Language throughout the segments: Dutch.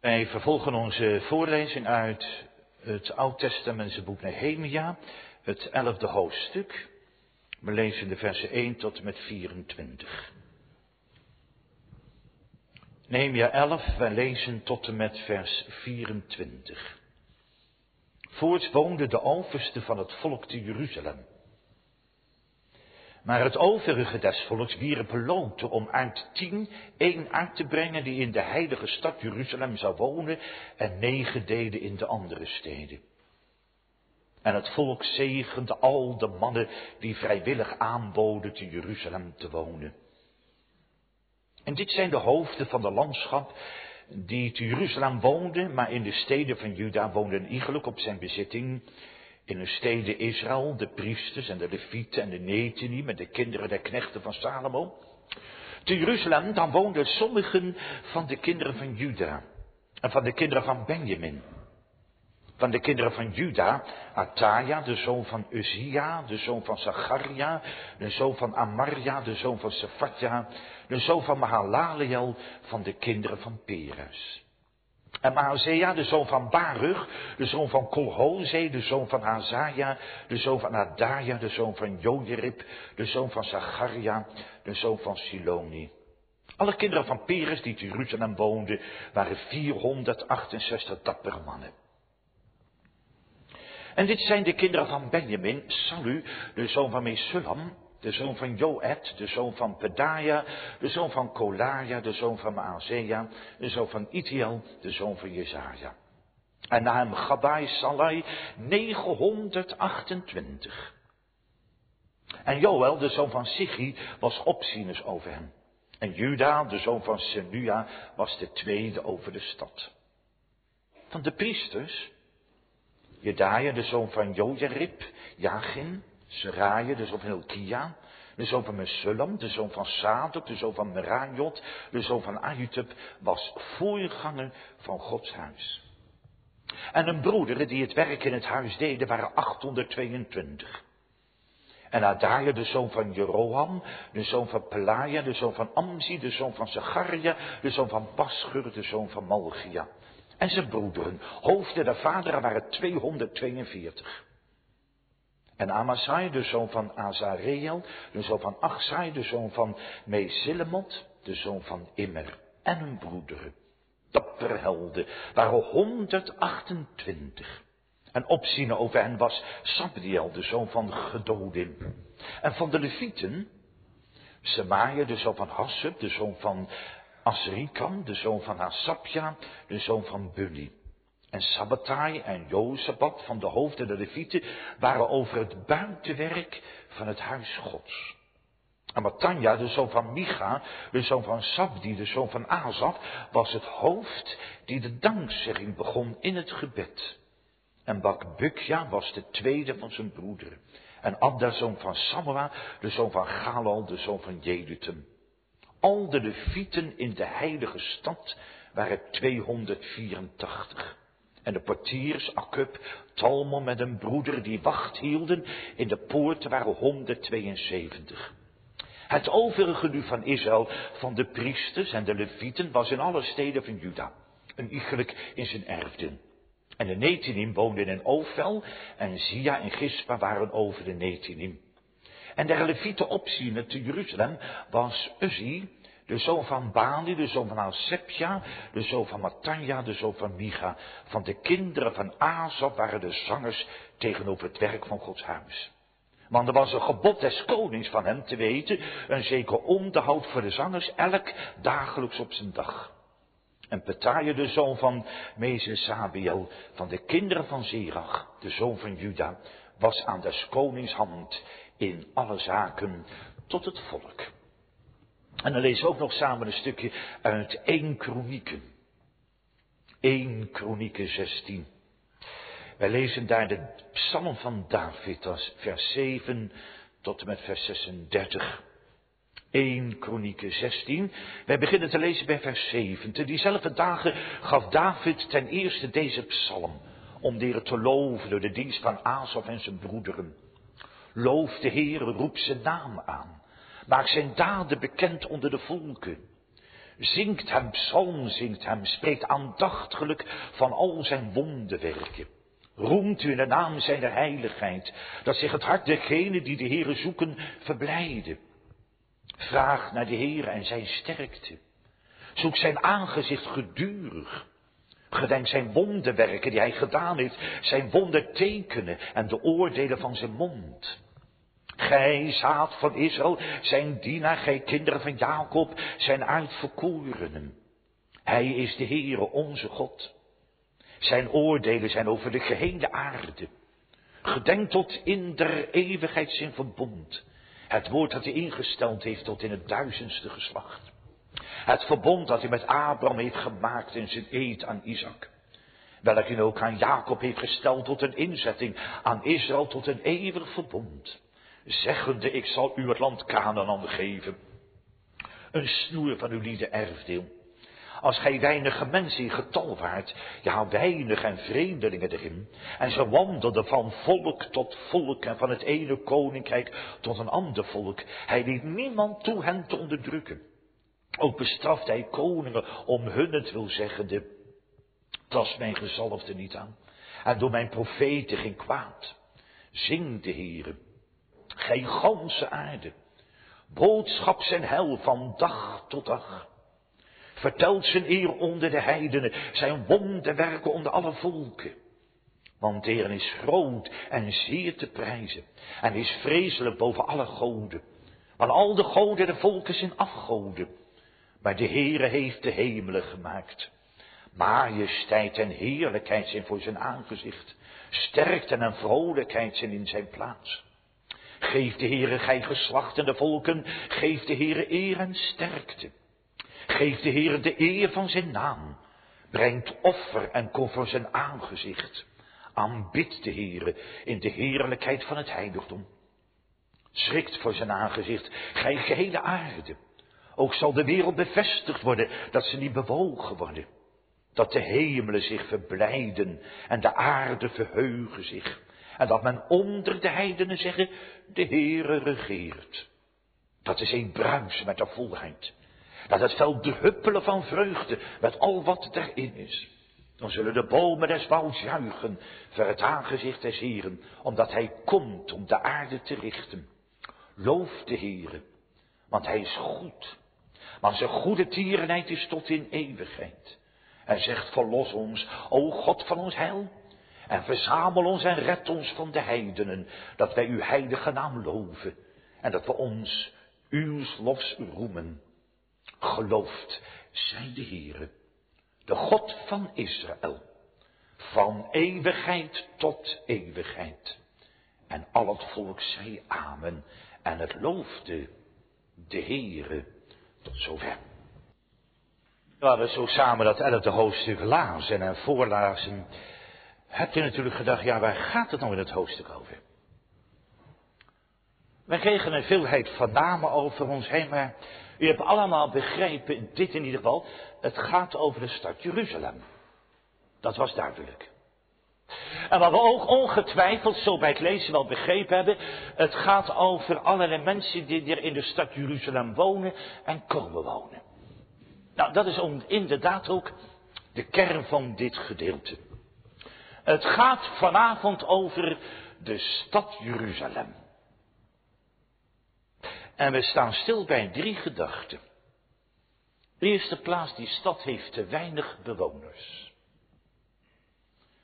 Wij vervolgen onze voorlezing uit het Oud-Testamentse boek Nehemia, het elfde hoofdstuk. We lezen de versen 1 tot en met 24. Nehemia 11, wij lezen tot en met vers 24. Voorts woonde de overste van het volk te Jeruzalem. Maar het overige des volks wierp loten om uit tien één uit te brengen die in de heilige stad Jeruzalem zou wonen en negen deden in de andere steden. En het volk zegende al de mannen die vrijwillig aanboden te Jeruzalem te wonen. En dit zijn de hoofden van de landschap die te Jeruzalem woonden, maar in de steden van Juda woonden iegelijk op zijn bezitting in de steden Israël, de priesters en de levieten en de netini met de kinderen der knechten van Salomo. Te Jeruzalem dan woonden sommigen van de kinderen van Juda en van de kinderen van Benjamin. Van de kinderen van Juda, Ataja, de zoon van Uzia, de zoon van Zacharia, de zoon van Amaria, de zoon van Sephatja, de zoon van Mahalaleel, van de kinderen van Peres. En Maazea, de zoon van Baruch, de zoon van Kolhoze, de zoon van Hazaja, de zoon van Adaja, de zoon van Jojerib, de zoon van Zacharia, de zoon van Siloni. Alle kinderen van Peres die te Jeruzalem woonden, waren 468 dappere mannen. En dit zijn de kinderen van Benjamin, Salu, de zoon van Mesulam, de zoon van Joed, de zoon van Pedaja, de zoon van Kolaja, de zoon van Maazea, de zoon van Itiel, de zoon van Jezaja. En na hem Gabai Salai 928. En Joel, de zoon van Sichi, was opzieners over hem. En Juda, de zoon van Senua, was de tweede over de stad. Van de priesters, Jedaja, de zoon van Jojarib, Jachin, Seraja, de zoon van Hilkia, de zoon van Mesullam, de zoon van Sadok, de zoon van Merajot, de zoon van Ahitub, was voorganger van Gods huis. En een broederen die het werk in het huis deden waren 822. En Adaja, de zoon van Jeroham, de zoon van Pelaja, de zoon van Amzi, de zoon van Zacharia, de zoon van Paschur, de zoon van Malchia. En zijn broederen, hoofden der vaderen, waren 242. En Amasai, de zoon van Azareel, de zoon van Achsai, de zoon van Mezilemot, de zoon van Immer. En hun broederen, dappere helden, waren 128. En opzien over hen was Sabdiel, de zoon van Gedodim. En van de Levieten, Semaia, de zoon van Hassub, de zoon van Asrikam, de zoon van Asapja, de zoon van Bunni. En Sabbatai en Jozabat van de hoofden der Levieten waren over het buitenwerk van het huis Gods. En Matanja, de zoon van Micha, de zoon van Sabdi, de zoon van Azaf, was het hoofd die de dankzegging begon in het gebed. En Bakbukja was de tweede van zijn broederen. En Abda, zoon van Samua, de zoon van Galal, de zoon van Jedutum. Al de levieten in de heilige stad waren 284. En de portiers, Akub, Talmon met een broeder die wacht hielden in de poorten waren 172. Het overige nu van Israël, van de priesters en de levieten, was in alle steden van Juda. Een iegelijk in zijn erfden. En de Netinim woonden in Ofel en Zia en Gispa waren over de Netinim. En de levieten opziener te Jeruzalem was Uzzi, de zoon van Bani, de zoon van Asepja, de zoon van Matanja, de zoon van Micha. Van de kinderen van Azap waren de zangers tegenover het werk van Gods huis. Want er was een gebod des konings van hem te weten, een zeker onderhoud voor de zangers, elk dagelijks op zijn dag. En Petaja, de zoon van Mezesabiel, van de kinderen van Zerach, de zoon van Juda, was aan des konings hand in alle zaken tot het volk. En dan lezen we ook nog samen een stukje uit 1 Kronieken. 1 Kronieken 16. Wij lezen daar de psalm van David als vers 7 tot en met vers 36. 1 Kronieken 16. Wij beginnen te lezen bij vers 7. Te diezelfde dagen gaf David ten eerste deze psalm. Om de te loven door de dienst van Azov en zijn broederen. Loof de Heer, roep zijn naam aan. Maak zijn daden bekend onder de volken. Zingt hem psalm, zingt hem, spreekt aandachtelijk van al zijn wonderwerken. Roemt u in de naam zijner heiligheid, dat zich het hart dergenen die de Heere zoeken verblijden. Vraag naar de Heere en zijn sterkte. Zoek zijn aangezicht gedurig. Gedenk zijn wonderwerken die hij gedaan heeft, zijn wondertekenen en de oordelen van zijn mond. Gij, zaad van Israël, zijn dienaar, gij kinderen van Jacob, zijn uitverkorenen. Hij is de Heere, onze God. Zijn oordelen zijn over de gehele aarde. Gedenk tot in der eeuwigheid zijn verbond. Het woord dat hij ingesteld heeft tot in het duizendste geslacht. Het verbond dat hij met Abraham heeft gemaakt in zijn eed aan Isaac. Welk hij ook aan Jacob heeft gesteld tot een inzetting, aan Israël tot een eeuwig verbond. Zeggende, ik zal u het land Canaan geven. Een snoer van uw lieden erfdeel. Als gij weinige mensen in getal waart, ja weinig en vreemdelingen erin, en ze wandelden van volk tot volk en van het ene koninkrijk tot een ander volk, hij liet niemand toe hen te onderdrukken. Ook bestraft hij koningen om hun het wil zeggende, tast mijn gezalfde niet aan, en door mijn profeten geen kwaad. Zing de Heere, gij ganse aarde, boodschap zijn hel van dag tot dag. Vertelt zijn eer onder de heidenen, zijn wonderwerken onder alle volken. Want de Heer is groot en zeer te prijzen, en is vreselijk boven alle goden. Want al de goden de volken zijn afgoden. Maar de Heere heeft de hemelen gemaakt. Majesteit en heerlijkheid zijn voor zijn aangezicht. Sterkte en vrolijkheid zijn in zijn plaats. Geef de Heere, gij geslachten de volken, geef de Heere eer en sterkte. Geef de Heere de eer van zijn naam. Brengt offer en kom voor zijn aangezicht. Aanbid de Heere in de heerlijkheid van het heiligdom. Schrikt voor zijn aangezicht, gij gehele aarde. Ook zal de wereld bevestigd worden, dat ze niet bewogen worden. Dat de hemelen zich verblijden en de aarde verheugen zich. En dat men onder de heidenen zeggen, de Heere regeert. Dat is een bruis met de volheid. Dat het veld druppelen van vreugde met al wat erin is. Dan zullen de bomen des wouds juichen voor het aangezicht des Heren, omdat hij komt om de aarde te richten. Loof de Heere, want hij is goed. Want zijn goede tierenheid is tot in eeuwigheid. Hij zegt, verlos ons, o God van ons heil, en verzamel ons en red ons van de heidenen, dat wij uw heilige naam loven, en dat we ons uw lofs roemen. Geloofd zij de Heere, de God van Israël, van eeuwigheid tot eeuwigheid. En al het volk zei amen, en het loofde de Heere tot zover. We hadden zo samen dat elfde hoofdstuk lazen en voorlazen. Heb je natuurlijk gedacht, ja, waar gaat het nou in het hoofdstuk over? Wij kregen een veelheid van namen over ons heen, maar u hebt allemaal begrepen, dit in ieder geval, het gaat over de stad Jeruzalem. Dat was duidelijk. En wat we ook ongetwijfeld zo bij het lezen wel begrepen hebben, het gaat over allerlei mensen die er in de stad Jeruzalem wonen en komen wonen. Nou, dat is inderdaad ook de kern van dit gedeelte. Het gaat vanavond over de stad Jeruzalem. En we staan stil bij drie gedachten. De eerste plaats, die stad heeft te weinig bewoners.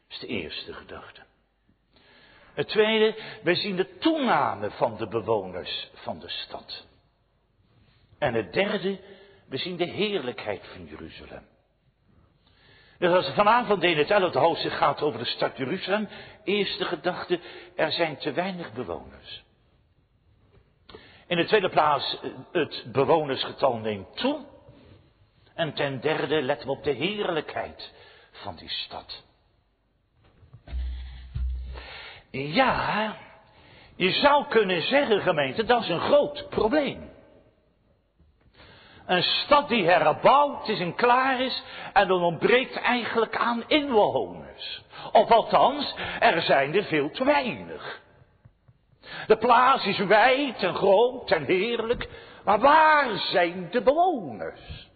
Dat is de eerste gedachte. Het tweede, wij zien de toename van de bewoners van de stad. En het derde, we zien de heerlijkheid van Jeruzalem. Dus als vanavond in het elfde hoofdstuk gaat over de stad Jeruzalem, eerste gedachte, er zijn te weinig bewoners. In de tweede plaats, het bewonersgetal neemt toe. En ten derde, letten we op de heerlijkheid van die stad. Ja, je zou kunnen zeggen, gemeente, dat is een groot probleem. Een stad die herbouwd is en klaar is en dan ontbreekt eigenlijk aan inwoners. Of althans, er zijn er veel te weinig. De plaats is wijd en groot en heerlijk, maar waar zijn de bewoners?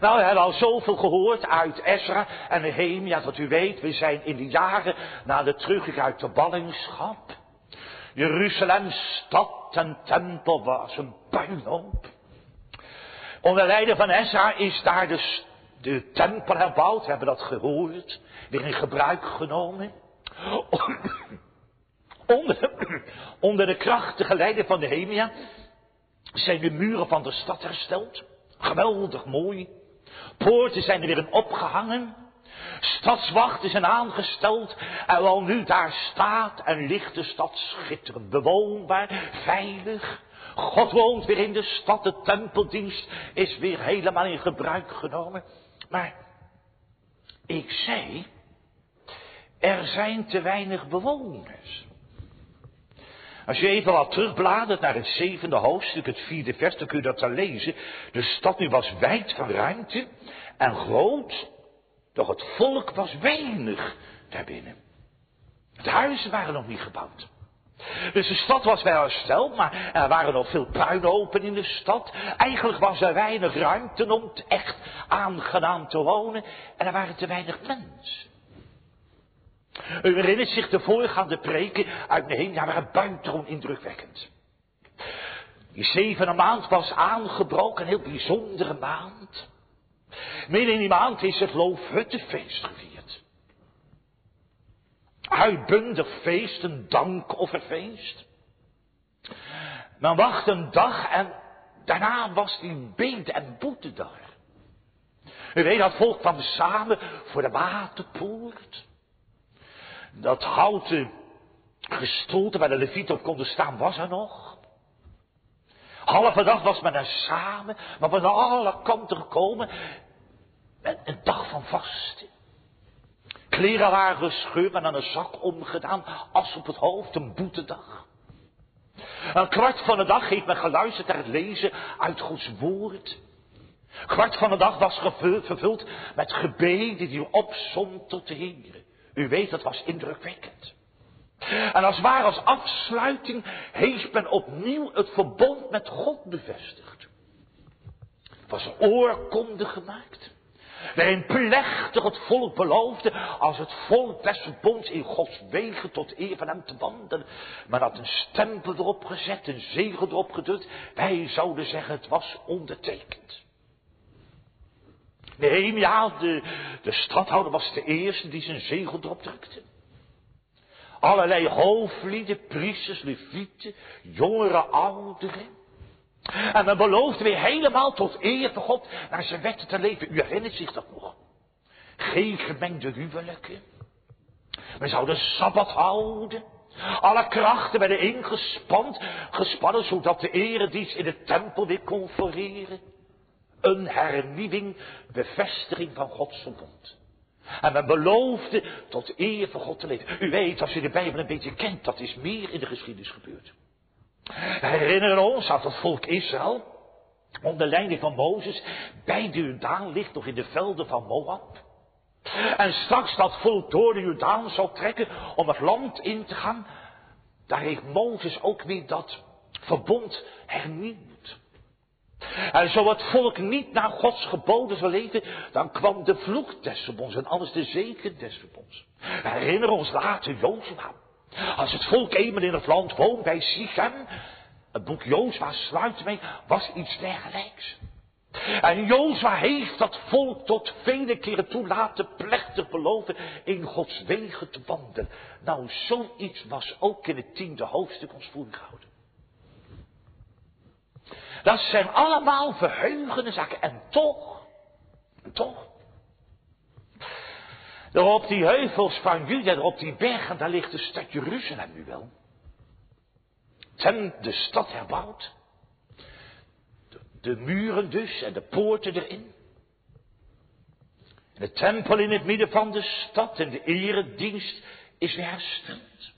Nou, we hebben al zoveel gehoord uit Ezra en Nehemia, dat u weet, we zijn in de jaren na de terugkeer uit de ballingschap. Jeruzalem, stad en tempel was een puinhoop. Onder leiding van Ezra is daar de, de tempel herbouwd, we hebben dat gehoord, weer in gebruik genomen. Onder, onder de krachtige leiding van Nehemia zijn de muren van de stad hersteld. Geweldig mooi. Poorten zijn er weer in opgehangen. Stadswachten zijn aangesteld. En wel nu daar staat en ligt de stad schitterend, bewoonbaar, veilig. God woont weer in de stad. De tempeldienst is weer helemaal in gebruik genomen. Maar ik zei, er zijn te weinig bewoners. Als je even wat terugbladert naar het zevende hoofdstuk, het vierde vers, dan kun je dat dan lezen. De stad nu was wijd van ruimte en groot, doch het volk was weinig daarbinnen. De huizen waren nog niet gebouwd. Dus de stad was wel hersteld, maar er waren nog veel puinhopen in de stad. Eigenlijk was er weinig ruimte om echt aangenaam te wonen en er waren te weinig mensen. U herinnert zich de voorgaande preken uit Nehemia waren buitengewoon indrukwekkend. Die zevende maand was aangebroken, een heel bijzondere maand. Midden in die maand is het Loofhuttenfeest gevierd. Uitbundig feest, een dankofferfeest. Men wacht een dag en daarna was die beet- en boetedag. U weet, dat volk kwam samen voor de waterpoort. Dat houten gestoelte waar de levieten op konden staan, was er nog. Halve dag was men er samen, maar van alle kanten gekomen. een dag van vasten. Kleren waren gescheurd en aan een zak omgedaan, as op het hoofd, een boetedag. Een kwart van de dag heeft men geluisterd naar het lezen uit Gods woord. Kwart van de dag was gevuld, vervuld met gebeden die opzond tot de Heer. U weet, dat was indrukwekkend. En als waar als afsluiting heeft men opnieuw het verbond met God bevestigd. Het was oorkonde gemaakt. Waarin plechtig het volk beloofde als het volk des verbonds in Gods wegen tot eer van hem te wandelen. Maar had een stempel erop gezet, een zegel erop gedrukt. Wij zouden zeggen het was ondertekend. Nehemia, de, de stadhouder, was de eerste die zijn zegel erop drukte. Allerlei hoofdlieden, priesters, levieten, jongeren, ouderen. En men beloofde weer helemaal tot eer van God naar zijn wetten te leven. U herinnert zich dat nog. Geen gemengde huwelijken. Men zou de Sabbat houden. Alle krachten werden ingespand, gespannen zodat de eredienst in de tempel weer kon floreren. Een hernieuwing, bevestiging van Gods verbond. En men beloofde tot eer van God te leven. U weet, als u de Bijbel een beetje kent, dat is meer in de geschiedenis gebeurd. We herinneren ons dat het volk Israël, onder leiding van Mozes, bij de Jordaan ligt nog in de velden van Moab. En straks dat volk door de Jordaan zal trekken om het land in te gaan, daar heeft Mozes ook weer dat verbond hernieuwd. En zo het volk niet naar Gods geboden zou leven, dan kwam de vloek des verbonds en alles de zegen des verbonds. We herinneren ons later Jozua. Als het volk eenmaal in het land woont bij Sichem, het boek Jozua sluit mee, was iets dergelijks. En Jozua heeft dat volk tot vele keren toe laten plechtig beloven in Gods wegen te wandelen. Nou, zoiets was ook in het tiende hoofdstuk ons voorgehouden. Dat zijn allemaal verheugende zaken. En toch, toch. Daar op die heuvels van Juda, op die bergen, daar ligt de stad Jeruzalem nu wel. Ten de stad herbouwd. De, de muren dus en de poorten erin. De tempel in het midden van de stad en de eredienst is weer hersteld.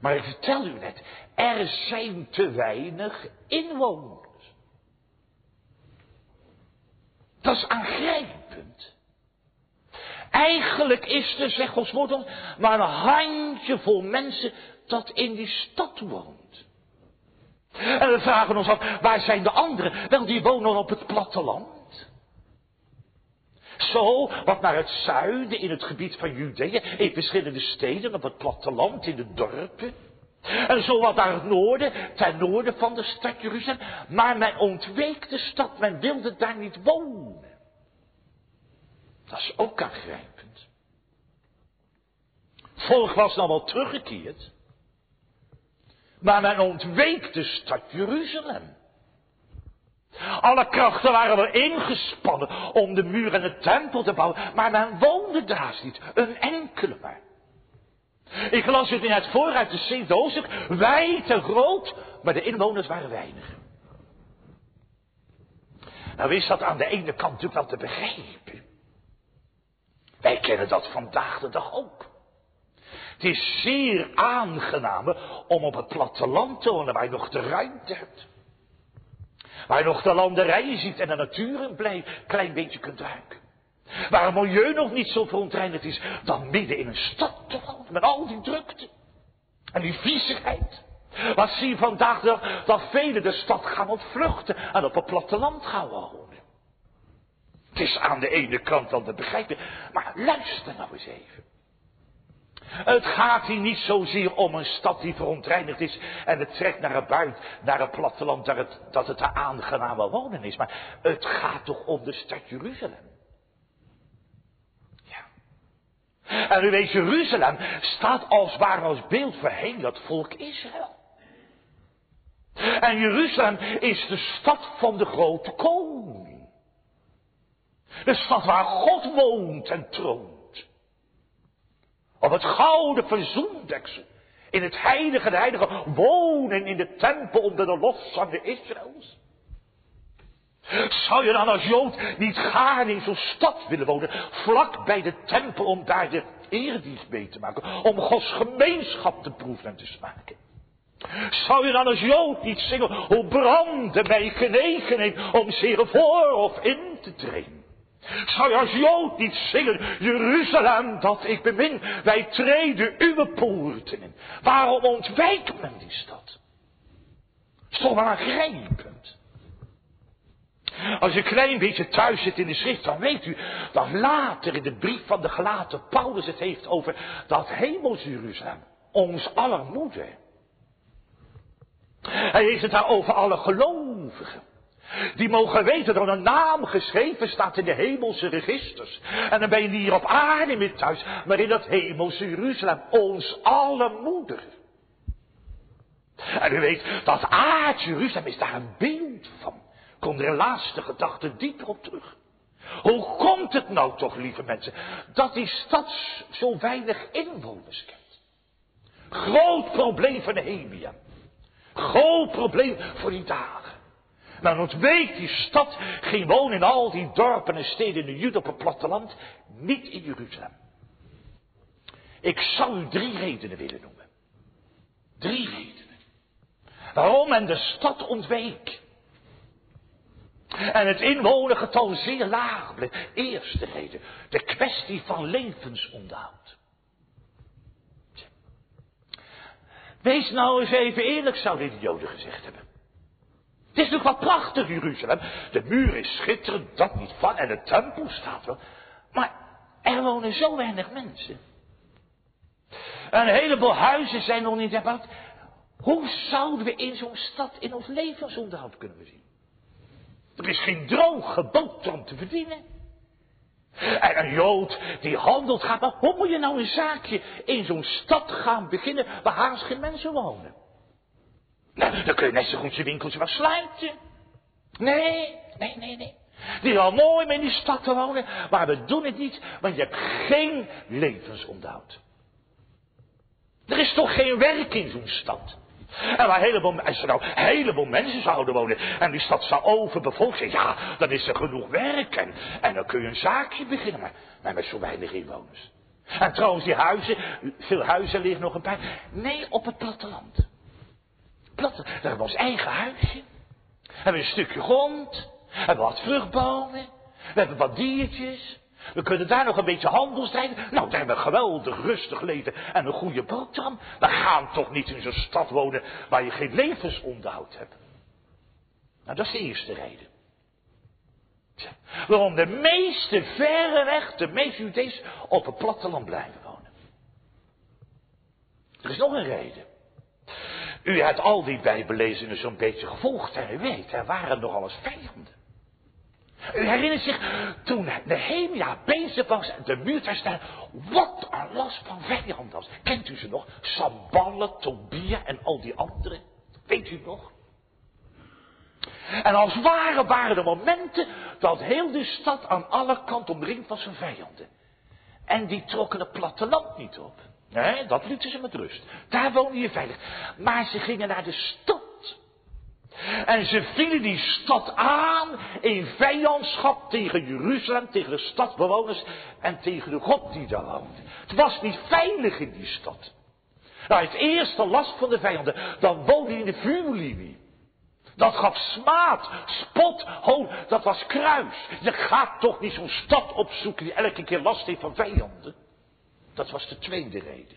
Maar ik vertel u net, er zijn te weinig inwoners. Dat is aangrijpend. Eigenlijk is er, zegt Gods woord, maar een handjevol mensen dat in die stad woont. En we vragen ons af, waar zijn de anderen? Wel, die wonen op het platteland. Zo, wat naar het zuiden in het gebied van Judea, in verschillende steden, op het platteland, in de dorpen. En zo wat naar het noorden, ten noorden van de stad Jeruzalem. Maar men ontweek de stad, men wilde daar niet wonen. Dat is ook aangrijpend. Volk was nou wel teruggekeerd. Maar men ontweek de stad Jeruzalem. Alle krachten waren wel ingespannen om de muur en de tempel te bouwen, maar men woonde daar niet, een enkele maar. Ik las het net voor uit de Sint hoofdstuk, wijd en groot, maar de inwoners waren weinig. Nou is dat aan de ene kant natuurlijk wel te begrijpen. Wij kennen dat vandaag de dag ook. Het is zeer aangenaam om op het platteland te wonen waar je nog de ruimte hebt. Waar je nog de landerijen ziet en de natuur een klein beetje kunt ruiken. Waar het milieu nog niet zo verontreinigd is dan midden in een stad te wonen met al die drukte. En die viezigheid. Wat zie je vandaag nog dat velen de stad gaan ontvluchten en op het platteland gaan wonen. Het is aan de ene kant dan te begrijpen, maar luister nou eens even. Het gaat hier niet zozeer om een stad die verontreinigd is en het trekt naar het buiten, naar het platteland, dat het, dat het een aangename wonen is. Maar het gaat toch om de stad Jeruzalem. Ja. En u weet, Jeruzalem staat als waar als beeld voorheen dat volk Israël. En Jeruzalem is de stad van de grote koning. De stad waar God woont en troont. Op het gouden verzoendeksel. In het heilige de heilige wonen in de tempel onder de loszangen Israëls. Zou je dan als Jood niet gaarne in zo'n stad willen wonen, vlak bij de tempel, om daar de eerdienst mee te maken, om Gods gemeenschap te proeven en te smaken? Zou je dan als Jood niet zingen, hoe brandde mij genegenheid om zeer voor of in te treden? Zou je als Jood niet zingen, Jeruzalem dat ik bemin, wij treden uw poorten in. Waarom ontwijkt men die stad? Is toch. Als je een klein beetje thuis zit in de schrift, dan weet u dat later in de brief van de gelaten Paulus het heeft over dat hemels Jeruzalem, ons aller moeder. Hij heeft het daar over alle gelovigen. Die mogen weten dat een naam geschreven staat in de hemelse registers. En dan ben je niet hier op aarde meer thuis, maar in dat hemelse Jeruzalem, ons alle moeder. En u weet, dat aard Jeruzalem is daar een beeld van. Komt er laatste gedachte dieper op terug. Hoe komt het nou toch, lieve mensen, dat die stad zo weinig inwoners kent? Groot probleem voor Nehemia. Groot probleem voor die dagen. Maar ontweek die stad ging wonen in al die dorpen en steden in de Juda op het platteland, niet in Jeruzalem. Ik zou u drie redenen willen noemen. Drie redenen. Waarom men de stad ontweek. En het inwonergetal zeer laag bleef. Eerste reden, de kwestie van levensonderhoud. Wees nou eens even eerlijk, zouden de Joden gezegd hebben. Het is natuurlijk wat prachtig, Jeruzalem. De muur is schitterend, dat niet van. En de tempel staat wel. Maar er wonen zo weinig mensen. Een heleboel huizen zijn nog niet gebouwd. Hoe zouden we in zo'n stad in ons levensonderhoud kunnen zien? Er is geen droge om te verdienen. En een Jood die handelt gaat, maar hoe moet je nou een zaakje in zo'n stad gaan beginnen waar haast geen mensen wonen? Nou, dan kun je net zo goed je winkeltje wel sluiten. Nee, nee, nee, nee. Die is al mooi met in die stad te wonen, maar we doen het niet, want je hebt geen levensonderhoud. Er is toch geen werk in zo'n stad. En waar heleboel, als er nou een heleboel mensen zouden wonen en die stad zou overbevolkt zijn, ja, dan is er genoeg werk en, dan kun je een zaakje beginnen, maar, met zo weinig inwoners. En trouwens, die huizen, veel huizen liggen nog een paar. Nee, op het platteland. Plat, daar hebben we ons eigen huisje. We hebben een stukje grond. We hebben wat vruchtbomen. We hebben wat diertjes. We kunnen daar nog een beetje handel drijven. Nou, daar hebben we geweldig rustig leven en een goede boterham. We gaan toch niet in zo'n stad wonen waar je geen levensonderhoud hebt. Nou, dat is de eerste reden. Waarom de meeste verreweg, de meeste Judees op het platteland blijven wonen. Er is nog een reden. U hebt al die bijbellezingen zo'n beetje gevolgd en u weet, er waren nog alles vijanden. U herinnert zich, toen Nehemia bezig was en de muur te staan, wat een last van vijanden was. Kent u ze nog? Samballe, Tobia en al die anderen. Weet u nog? En als ware waren er momenten dat heel de stad aan alle kanten omringd was van vijanden. En die trokken het platteland niet op. Nee, dat lieten ze met rust. Daar woonde je veilig. Maar ze gingen naar de stad. En ze vielen die stad aan in vijandschap tegen Jeruzalem, tegen de stadbewoners en tegen de God die daar woonde. Het was niet veilig in die stad. Nou, het eerste last van de vijanden, dan woonde je in de vuurlinie. Dat gaf smaad, spot, ho, dat was kruis. Je gaat toch niet zo'n stad opzoeken die elke keer last heeft van vijanden. Dat was de tweede reden.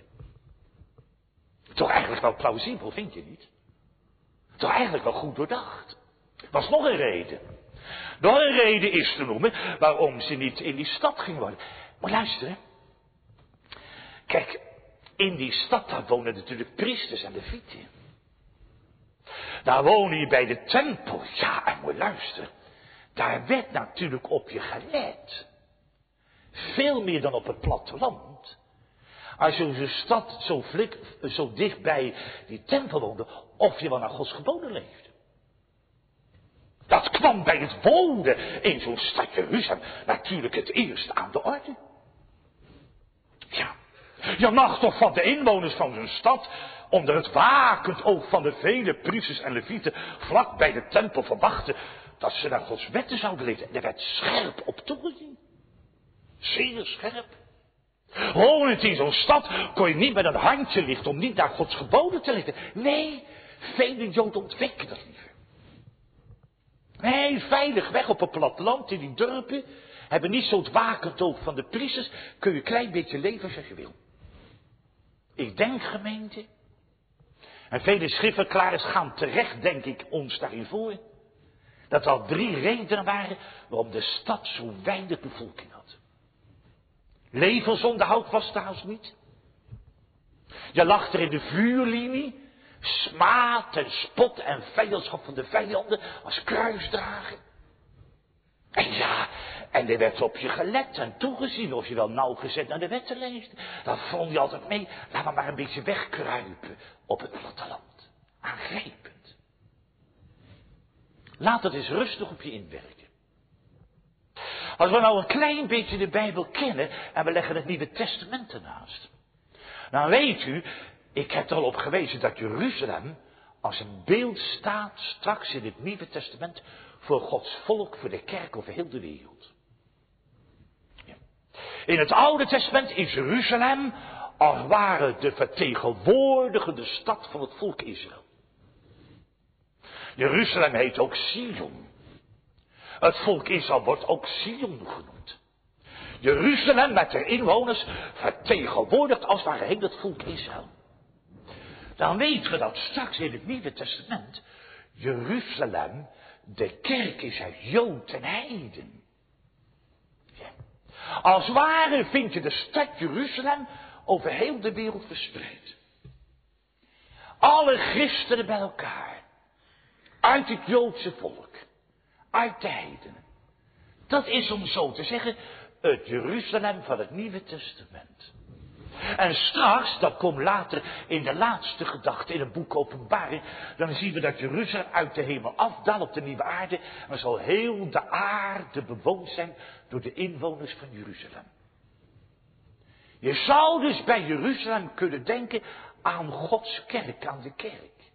Toch eigenlijk wel plausibel, vind je niet? Toch eigenlijk wel goed doordacht. Was nog een reden. Nog een reden is te noemen waarom ze niet in die stad ging worden. Maar luister. Kijk, in die stad daar wonen natuurlijk priesters en levieten. Daar wonen je bij de tempel. Ja, en moet luisteren. Daar werd natuurlijk op je gelet. Veel meer dan op het platteland. Als je zo'n stad zo, flik, zo dicht bij die tempel woonde, of je wel naar Gods geboden leefde. Dat kwam bij het wonen in zo'n stad Jeruzalem natuurlijk het eerst aan de orde. Ja, je mag toch van de inwoners van zo'n stad onder het wakend oog van de vele priesters en levieten vlak bij de tempel verwachten dat ze naar Gods wetten zouden leven. En er werd scherp op toegezien. Zeer scherp. Wonend in zo'n stad kon je niet met een handje lichten om niet naar Gods geboden te leven. Nee, vele Joden ontwikken dat liever. Nee, veilig weg op het platteland in die dorpen. Hebben niet zo'n wakend oog van de priesters. Kun je een klein beetje leven als je wil. Ik denk gemeente. En vele schriftverklaarders gaan terecht, denk ik, ons daarin voor. Dat er al drie redenen waren waarom de stad zo weinig bevolking had. Levensonderhoud was trouwens niet. Je lag er in de vuurlinie. Smaad en spot en vijandschap van de vijanden als kruisdragen. En ja, en er werd op je gelet en toegezien of je wel nauwgezet naar de wetten leefde. Dat vond je altijd mee. Laat we maar een beetje wegkruipen op het platteland. Aangrijpend. Laat het eens rustig op je inwerken. Als we nou een klein beetje de Bijbel kennen en we leggen het Nieuwe Testament ernaast. Dan weet u, ik heb er al op gewezen dat Jeruzalem als een beeld staat straks in het Nieuwe Testament voor Gods volk, voor de kerk over heel de wereld. In het Oude Testament is Jeruzalem als ware de vertegenwoordigende stad van het volk Israël. Jeruzalem heet ook Sion. Het volk Israël wordt ook Sion genoemd. Jeruzalem met de inwoners vertegenwoordigt als het ware het volk Israël. Dan weten we dat straks in het Nieuwe Testament Jeruzalem de kerk is uit Jood en Heiden. Als ware vind je de stad Jeruzalem over heel de wereld verspreid. Alle christenen bij elkaar. Uit het Joodse volk uit de heidenen. Dat is om zo te zeggen het Jeruzalem van het Nieuwe Testament. En straks, dat komt later in de laatste gedachte in het boek Openbaring, dan zien we dat Jeruzalem uit de hemel afdaalt op de nieuwe aarde. En zal heel de aarde bewoond zijn door de inwoners van Jeruzalem. Je zou dus bij Jeruzalem kunnen denken aan Gods kerk, aan de kerk.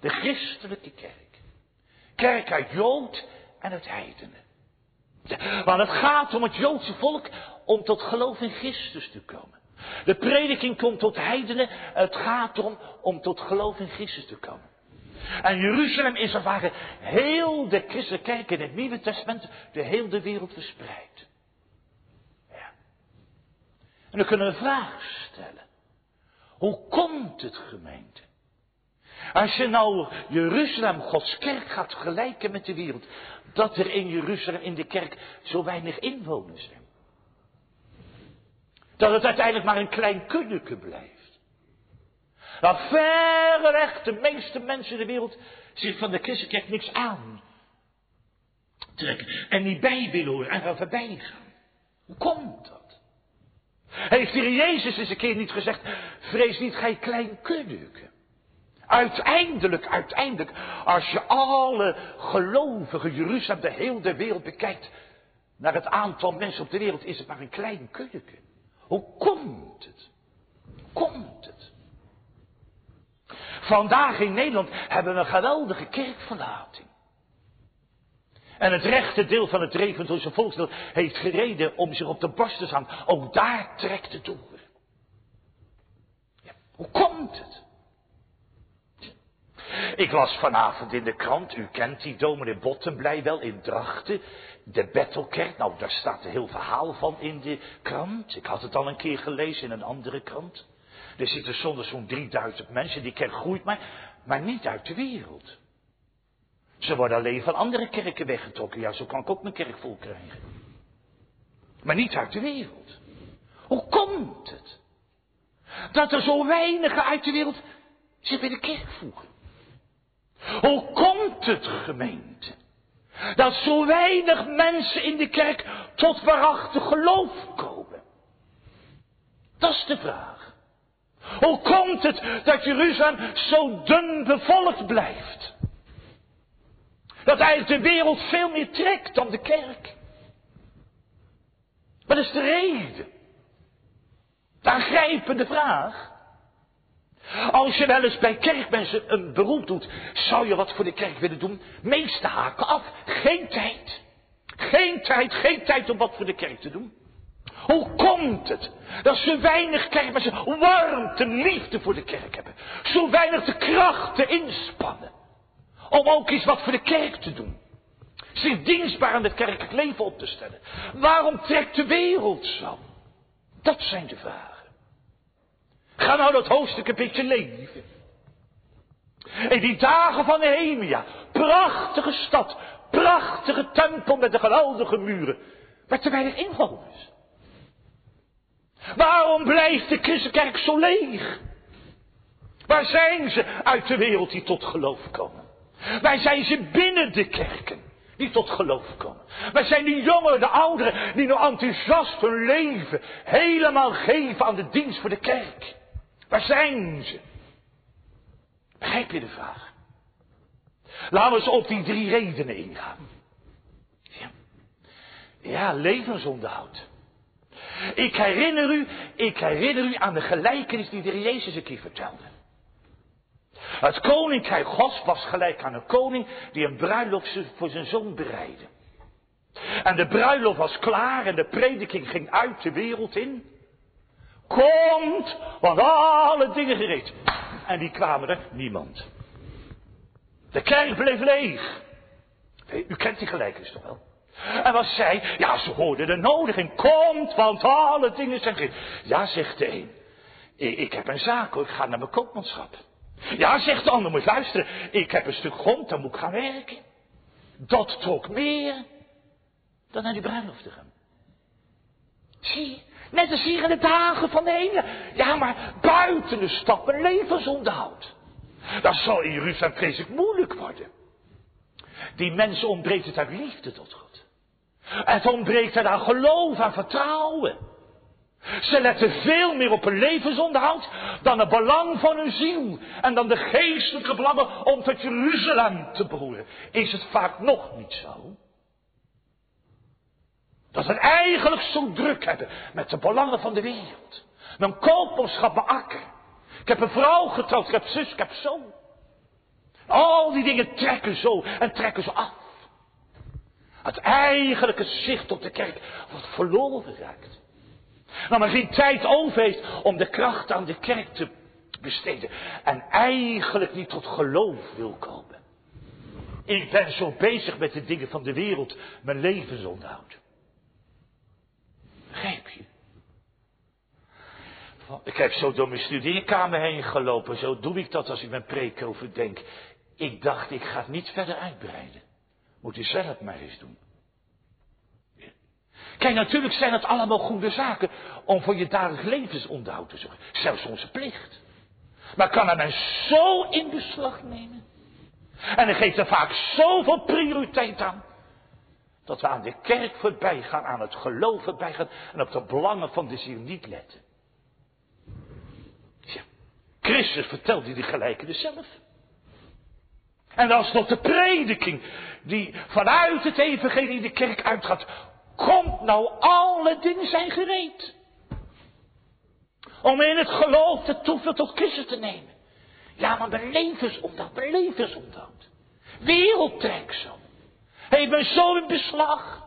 De christelijke kerk kerk uit Jood en uit heidenen. Want het gaat om het Joodse volk om tot geloof in Christus te komen. De prediking komt tot heidenen. Het gaat erom om tot geloof in Christus te komen. En Jeruzalem is als ware heel de christelijke in het Nieuwe Testament de hele wereld verspreid. Ja. En dan kunnen we vragen stellen. Hoe komt het gemeente? Als je nou Jeruzalem, Gods kerk, gaat vergelijken met de wereld, dat er in Jeruzalem, in de kerk, zo weinig inwoners zijn. Dat het uiteindelijk maar een klein kunneke blijft. Dat verreweg de meeste mensen in de wereld zich van de christenkerk niks aan trekken. En niet bij willen horen en gaan voorbij gaan. Hoe komt dat? Heeft hier Jezus eens een keer niet gezegd, vrees niet gij klein kunneke. Uiteindelijk, uiteindelijk, als je alle gelovigen Jeruzalem, de hele wereld bekijkt, naar het aantal mensen op de wereld, is het maar een klein kunneke. Hoe komt het? Komt het? Vandaag in Nederland hebben we een geweldige kerkverlating. En het rechte deel van het Revendelse volksdeel heeft gereden om zich op de borst te staan. Ook daar trekt het door. Ja, hoe komt het? Ik las vanavond in de krant, u kent die dominee Bottenblij wel in Drachten, de Bettelkerk. Nou, daar staat een heel verhaal van in de krant. Ik had het al een keer gelezen in een andere krant. Er zitten zonder zo'n 3000 mensen, die kerk groeit maar, maar niet uit de wereld. Ze worden alleen van andere kerken weggetrokken. Ja, zo kan ik ook mijn kerk vol krijgen. Maar niet uit de wereld. Hoe komt het? Dat er zo weinigen uit de wereld zich bij de kerk voegen. Hoe komt het, gemeente? Dat zo weinig mensen in de kerk tot waarachtig geloof komen. Dat is de vraag. Hoe komt het dat Jeruzalem zo dun bevolkt blijft? Dat eigenlijk de wereld veel meer trekt dan de kerk. Wat is de reden? De aangrijpende vraag. Als je wel eens bij kerkmensen een beroep doet, zou je wat voor de kerk willen doen? Meeste haken af. Geen tijd. Geen tijd, geen tijd om wat voor de kerk te doen. Hoe komt het dat zo weinig kerkmensen warmte, liefde voor de kerk hebben? Zo weinig de krachten inspannen om ook iets wat voor de kerk te doen. Zich dienstbaar aan het kerkelijk leven op te stellen. Waarom trekt de wereld zo? Dat zijn de vragen. Ga nou dat hoofdstuk een beetje leven. In die dagen van Nehemia, prachtige stad, prachtige tempel met de geweldige muren, maar te weinig inwoners. Waarom blijft de christenkerk zo leeg? Waar zijn ze uit de wereld die tot geloof komen? Waar zijn ze binnen de kerken die tot geloof komen? Waar zijn de jongeren, de ouderen die nog enthousiast hun leven helemaal geven aan de dienst voor de kerk? Waar zijn ze? Begrijp je de vraag? Laten we eens op die drie redenen ingaan. Ja, ja levensonderhoud. Ik herinner u, ik herinner u aan de gelijkenis die de Jezus een keer vertelde. Het koninkrijk Gods was gelijk aan een koning die een bruiloft voor zijn zoon bereidde. En de bruiloft was klaar en de prediking ging uit de wereld in. Komt, want alle dingen gereed. En die kwamen er niemand. De kerk bleef leeg. U kent die gelijkenis toch wel? En wat zei? Ja, ze hoorden de nodiging. Komt, want alle dingen zijn gereed. Ja, zegt de een. Ik heb een zaak ik ga naar mijn koopmanschap. Ja, zegt de ander, moet luisteren. Ik heb een stuk grond, dan moet ik gaan werken. Dat trok meer dan naar die bruiloft te gaan. Zie, hier in de dagen van de ene. Ja, maar buiten de stad een levensonderhoud. Dat zal in Jeruzalem vreselijk moeilijk worden. Die mensen ontbreekt het aan liefde tot God. Het ontbreekt het aan geloof, aan vertrouwen. Ze letten veel meer op hun levensonderhoud dan het belang van hun ziel en dan de geestelijke belangen om tot Jeruzalem te behoren. Is het vaak nog niet zo? Dat ze eigenlijk zo druk hebben met de belangen van de wereld. Mijn koopmanschap, akker. Ik heb een vrouw getrouwd, ik heb zus, ik heb zoon. Al die dingen trekken zo en trekken zo af. Het eigenlijke zicht op de kerk wordt verloren geraakt. Nou, maar geen tijd over heeft om de kracht aan de kerk te besteden. En eigenlijk niet tot geloof wil komen. Ik ben zo bezig met de dingen van de wereld, mijn levensonderhoud. Begrijp je? Ik heb zo door mijn studeerkamer heen gelopen. Zo doe ik dat als ik mijn preek overdenk. Ik dacht, ik ga het niet verder uitbreiden. Moet u zelf maar eens doen. Kijk, natuurlijk zijn het allemaal goede zaken om voor je dagelijks levensonderhoud te zorgen. Zelfs onze plicht. Maar kan er men zo in beslag nemen? En er geeft er vaak zoveel prioriteit aan. Dat we aan de kerk voorbij gaan, aan het geloof voorbij gaan en op de belangen van de ziel niet letten. Christus vertelt die de gelijke zelf. En als tot de prediking die vanuit het evangelie de kerk uitgaat, komt nou alle dingen zijn gereed. Om in het geloof de toevlucht tot Christus te nemen. Ja, maar mijn levensonderhoud. Wereldtrek zo. Heeft mijn zo in beslag.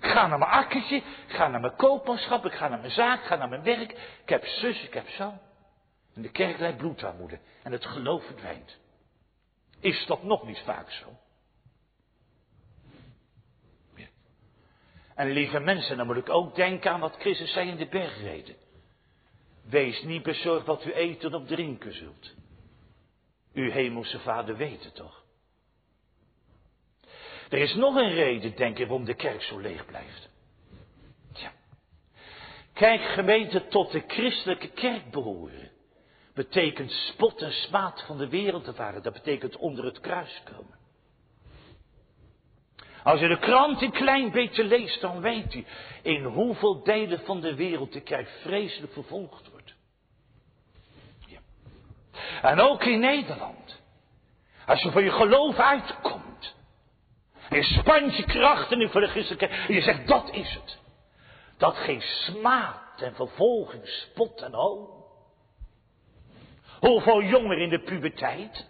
Ik ga naar mijn akkertje, ik ga naar mijn koopmanschap, ik ga naar mijn zaak, ik ga naar mijn werk. Ik heb zus, ik heb zo. En de kerk leidt bloedarmoede. En het geloof verdwijnt. Is dat nog niet vaak zo? En lieve mensen, dan moet ik ook denken aan wat Christus zei in de bergreden. Wees niet bezorgd wat u eten of drinken zult. Uw hemelse vader weet het toch. Er is nog een reden, denk ik, waarom de kerk zo leeg blijft. Tja. Kijk, gemeente, tot de christelijke kerk behoren. Betekent spot en smaad van de wereld te varen. Dat betekent onder het kruis komen. Als u de krant een klein beetje leest, dan weet u in hoeveel delen van de wereld de kerk vreselijk vervolgd wordt. Ja. En ook in Nederland. Als je voor je geloof uitkomt. En je spant je krachten in kerk. En je zegt, dat is het. Dat geen smaad en vervolging, spot en hoon. Hoeveel jongeren in de puberteit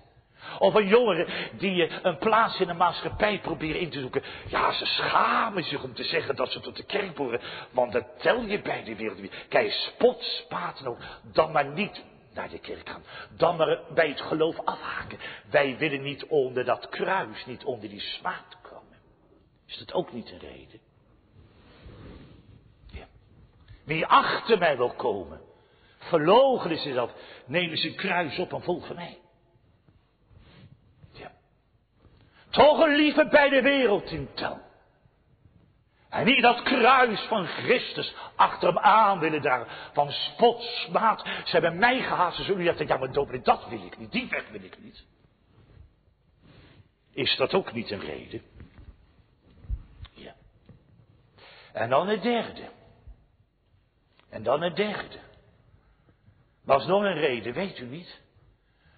of een jongere die een plaats in de maatschappij proberen in te zoeken. Ja, ze schamen zich om te zeggen dat ze tot de kerk behoren. Want dat tel je bij de wereld. Kijk, spot, spaten ook. Dan maar niet naar de kerk gaan. Dan maar bij het geloof afhaken. Wij willen niet onder dat kruis, niet onder die smaad. Is dat ook niet een reden? Ja. Wie achter mij wil komen, verloochenen zichzelf, nemen zijn kruis op en volgen mij. Toch een liefde bij de wereld in tel. En niet dat kruis van Christus achter hem aan willen dragen. Van spot, smaad. Ze hebben mij gehaast. Ze zullen zeggen, ja maar dat wil ik niet. Die weg wil ik niet. Is dat ook niet een reden? Ja. En dan het derde. En dan het derde. Was nog een reden, weet u niet?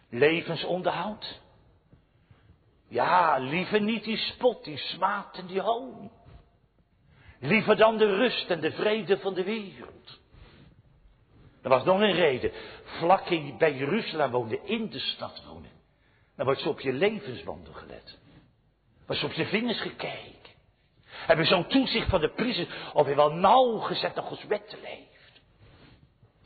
Levensonderhoud. Ja, liever niet die spot, die smaad en die hoon. Liever dan de rust en de vrede van de wereld. Er was nog een reden. Vlak in, bij Jeruzalem woonde, in de stad wonen. Dan wordt zo op je levenswandel gelet. Wordt zo op je vingers gekeken. Hebben zo'n toezicht van de priester of hij wel nauwgezet naar Gods wetten leeft.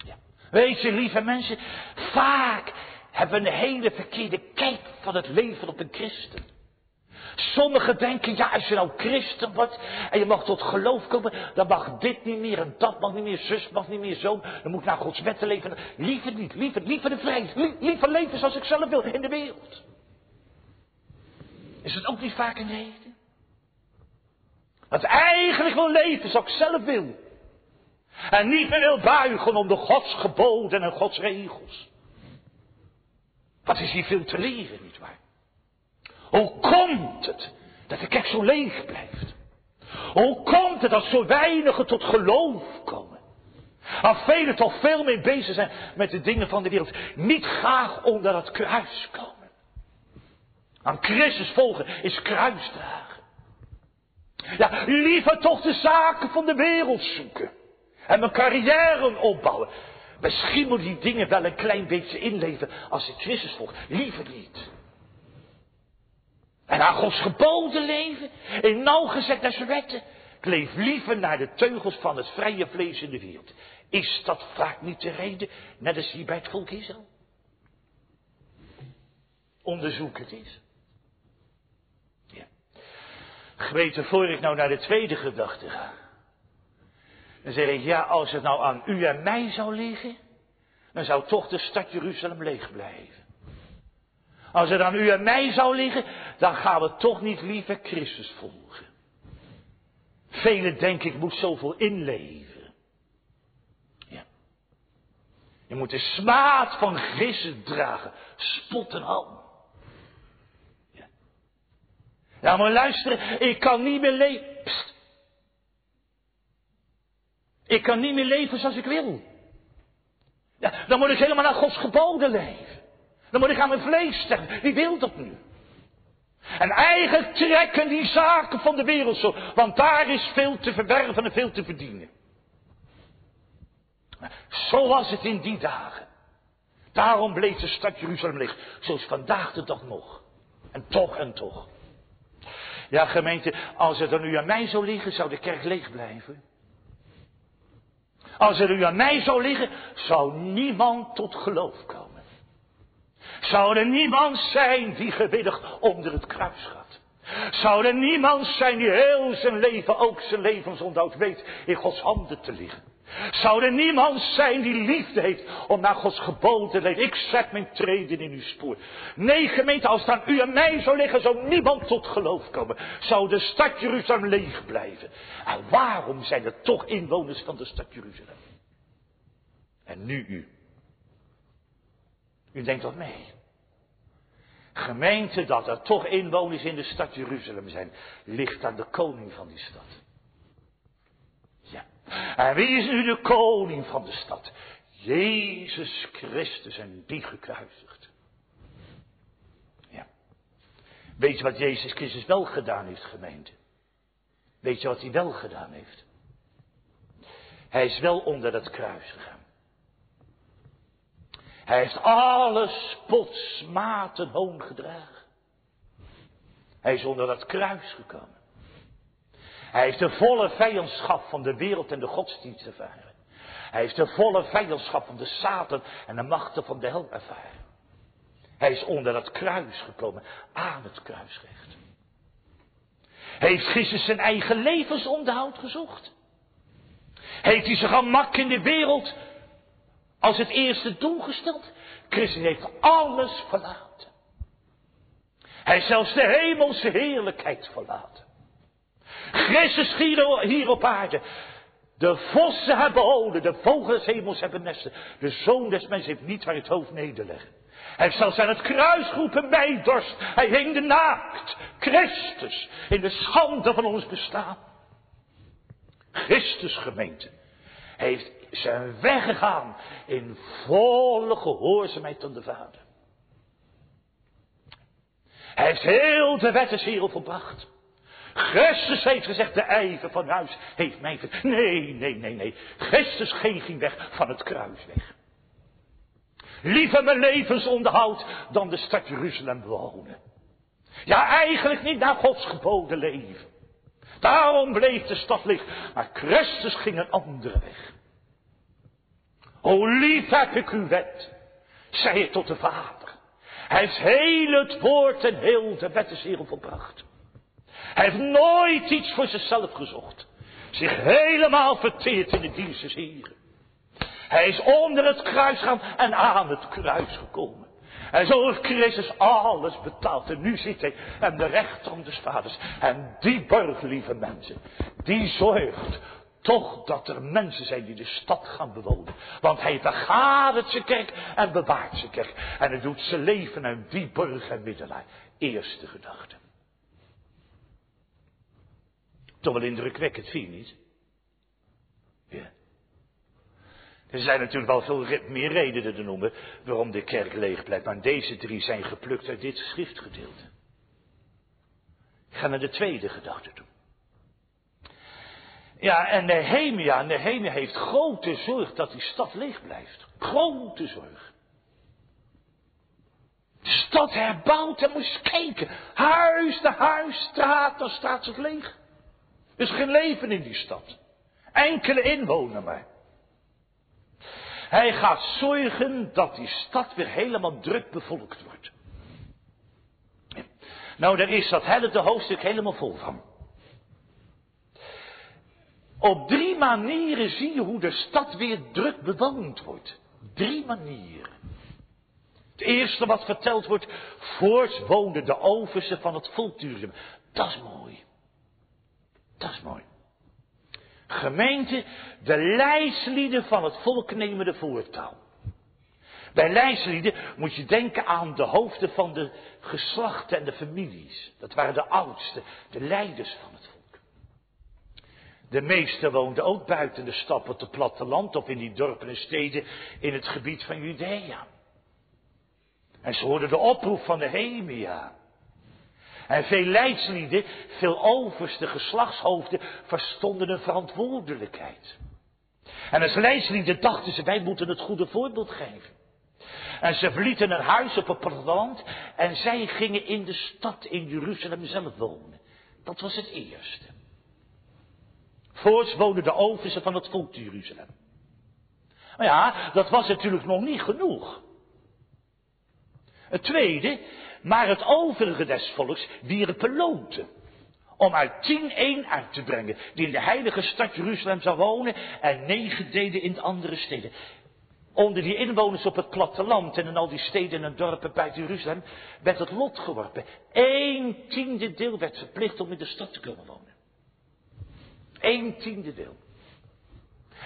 Ja. Weet je, lieve mensen, vaak hebben we een hele verkeerde kijk van het leven op een christen. Sommigen denken, ja, als je nou christen wordt en je mag tot geloof komen, dan mag dit niet meer en dat mag niet meer, zus mag niet meer, zo. Dan moet ik naar Gods wetten leven. Liever niet, liever, liever de vrijheid, liever leven zoals ik zelf wil in de wereld. Is het ook niet vaak een reden? Dat eigenlijk wil leven zoals ik zelf wil. En niet meer wil buigen onder Gods geboden en Gods regels. Wat is hier veel te leren, nietwaar? Hoe komt het dat de kerk zo leeg blijft? Hoe komt het dat zo weinigen tot geloof komen? Als velen toch veel meer bezig zijn met de dingen van de wereld. Niet graag onder het kruis komen. Aan Christus volgen is kruisdragen. Ja, liever toch de zaken van de wereld zoeken. En mijn carrière opbouwen. Misschien moet die dingen wel een klein beetje inleven als ik Christus volg. Liever niet. En aan Gods geboden leven, in nauwgezet naar zijn wetten. Ik leef liever naar de teugels van het vrije vlees in de wereld. Is dat vaak niet de reden, net als hier bij het volk Israël? Onderzoek het eens. Ja. Geweten, voor ik nou naar de tweede gedachte ga. Dan zeg ik, ja, als het nou aan u en mij zou liggen, dan zou toch de stad Jeruzalem leeg blijven. Als het aan u en mij zou liggen, dan gaan we toch niet liever Christus volgen. Velen denken, ik moet zoveel inleven. Ja. Je moet de smaad van Christus dragen, spot en al. Ja. Ja, maar luister, ik kan niet meer leven. Ik kan niet meer leven zoals ik wil. Ja, dan moet ik helemaal naar Gods geboden leven. Dan moet ik aan mijn vlees sterven. Wie wil dat nu? En eigenlijk trekken die zaken van de wereld zo. Want daar is veel te verwerven en veel te verdienen. Zo was het in die dagen. Daarom bleef de stad Jeruzalem leeg. Zoals vandaag de dag nog. En toch en toch. Ja, gemeente, als het er nu aan mij zou liggen, zou de kerk leeg blijven. Als het nu aan mij zou liggen, zou niemand tot geloof komen. Zou er niemand zijn die gewillig onder het kruis gaat. Zou er niemand zijn die heel zijn leven, ook zijn levensonderhoud weet, in Gods handen te liggen. Zou er niemand zijn die liefde heeft om naar Gods geboden te leven. Ik zet mijn treden in uw spoor. Nee, gemeente, als aan u en mij zou liggen, zou niemand tot geloof komen. Zou de stad Jeruzalem leeg blijven. En waarom zijn er toch inwoners van de stad Jeruzalem? En nu u. U denkt wat mee. Gemeente dat er toch inwoners in de stad Jeruzalem zijn, ligt aan de koning van die stad. En wie is nu de koning van de stad? Jezus Christus en die gekruisigd. Ja. Weet je wat Jezus Christus wel gedaan heeft, gemeente? Weet je wat hij wel gedaan heeft? Hij is wel onder dat kruis gegaan. Hij heeft alle spot, smaad en hoon gedragen. Hij is onder dat kruis gekomen. Hij heeft de volle vijandschap van de wereld en de godsdienst ervaren. Hij heeft de volle vijandschap van de Satan en de machten van de hel ervaren. Hij is onder dat kruis gekomen, aan het kruisrecht. Heeft Christus zijn eigen levensonderhoud gezocht? Heeft hij zijn gemak in de wereld als het eerste doel gesteld. Christus heeft alles verlaten. Hij heeft zelfs de hemelse heerlijkheid verlaten. Christus hier op aarde. De vossen hebben holen, de vogels hemels hebben nesten. De zoon des mensen heeft niet waar het hoofd nederleggen. Hij zelfs aan het kruis geroepen, mij dorst. Hij hing de naakt. Christus, in de schande van ons bestaan. Christus gemeente, heeft zijn weggegaan in volle gehoorzaamheid aan de Vader. Hij heeft heel de wettenswereld volbracht. Christus heeft gezegd, de ijver van huis heeft mij. Nee, nee, nee, nee. Christus ging weg van het kruis weg. Liever mijn levensonderhoud dan de stad Jeruzalem bewonen. Ja, eigenlijk niet naar Gods geboden leven. Daarom bleef de stad liggen. Maar Christus ging een andere weg. O lief heb ik uw wet, zei het tot de Vader. Hij heeft heel het woord en heel de wettenswereld volbracht. Hij heeft nooit iets voor zichzelf gezocht. Zich helemaal verteerd in de dienst des. Hij is onder het kruis gaan en aan het kruis gekomen. En zo heeft Christus alles betaald. En nu zit hij aan de rechterhand des vaders. En die borg, lieve mensen, die zorgt toch dat er mensen zijn die de stad gaan bewonen. Want hij vergadert zijn kerk en bewaart zijn kerk. En hij doet zijn leven uit die burg en middelaar. Eerste gedachte. Toch wel indrukwekkend, vind je niet? Ja. Er zijn natuurlijk wel veel meer redenen te noemen waarom de kerk leeg blijft. Maar deze drie zijn geplukt uit dit schriftgedeelte. Ik ga naar de tweede gedachte toe. Ja, en Nehemia, Nehemia heeft grote zorg dat die stad leeg blijft. Grote zorg. De stad herbouwt en moet kijken. Huis na huis, straat na straat is leeg. Er is geen leven in die stad. Enkele inwoner maar. Hij gaat zorgen dat die stad weer helemaal druk bevolkt wordt. Nou, daar is dat hele hoofdstuk helemaal vol van. Op drie manieren zie je hoe de stad weer druk bewoond wordt. Drie manieren. Het eerste wat verteld wordt, voorts woonden de oversten van het volk Dat is mooi. Dat is mooi. Gemeente, de lijstlieden van het volk nemen de voortouw. Bij lijstlieden moet je denken aan de hoofden van de geslachten en de families. Dat waren de oudsten, de leiders van het volk. De meesten woonden ook buiten de stad op het platteland of in die dorpen en steden in het gebied van Judea. En ze hoorden de oproep van de Hemia. En veel leidslieden, veel overste geslachtshoofden verstonden een verantwoordelijkheid. En als leidslieden dachten ze, wij moeten het goede voorbeeld geven. En ze verlieten een huis op het platteland en zij gingen in de stad in Jeruzalem zelf wonen. Dat was het eerste. Voorts woonden de oversten van het volk Jeruzalem. Maar ja, dat was natuurlijk nog niet genoeg. Het tweede, maar het overige des volks loten. Om uit tien één uit te brengen, die in de heilige stad Jeruzalem zou wonen en negen deden in de andere steden. Onder die inwoners op het platteland en in al die steden en dorpen buiten Jeruzalem werd het lot geworpen. Eén tiende deel werd verplicht om in de stad te kunnen wonen. Eén tiende deel.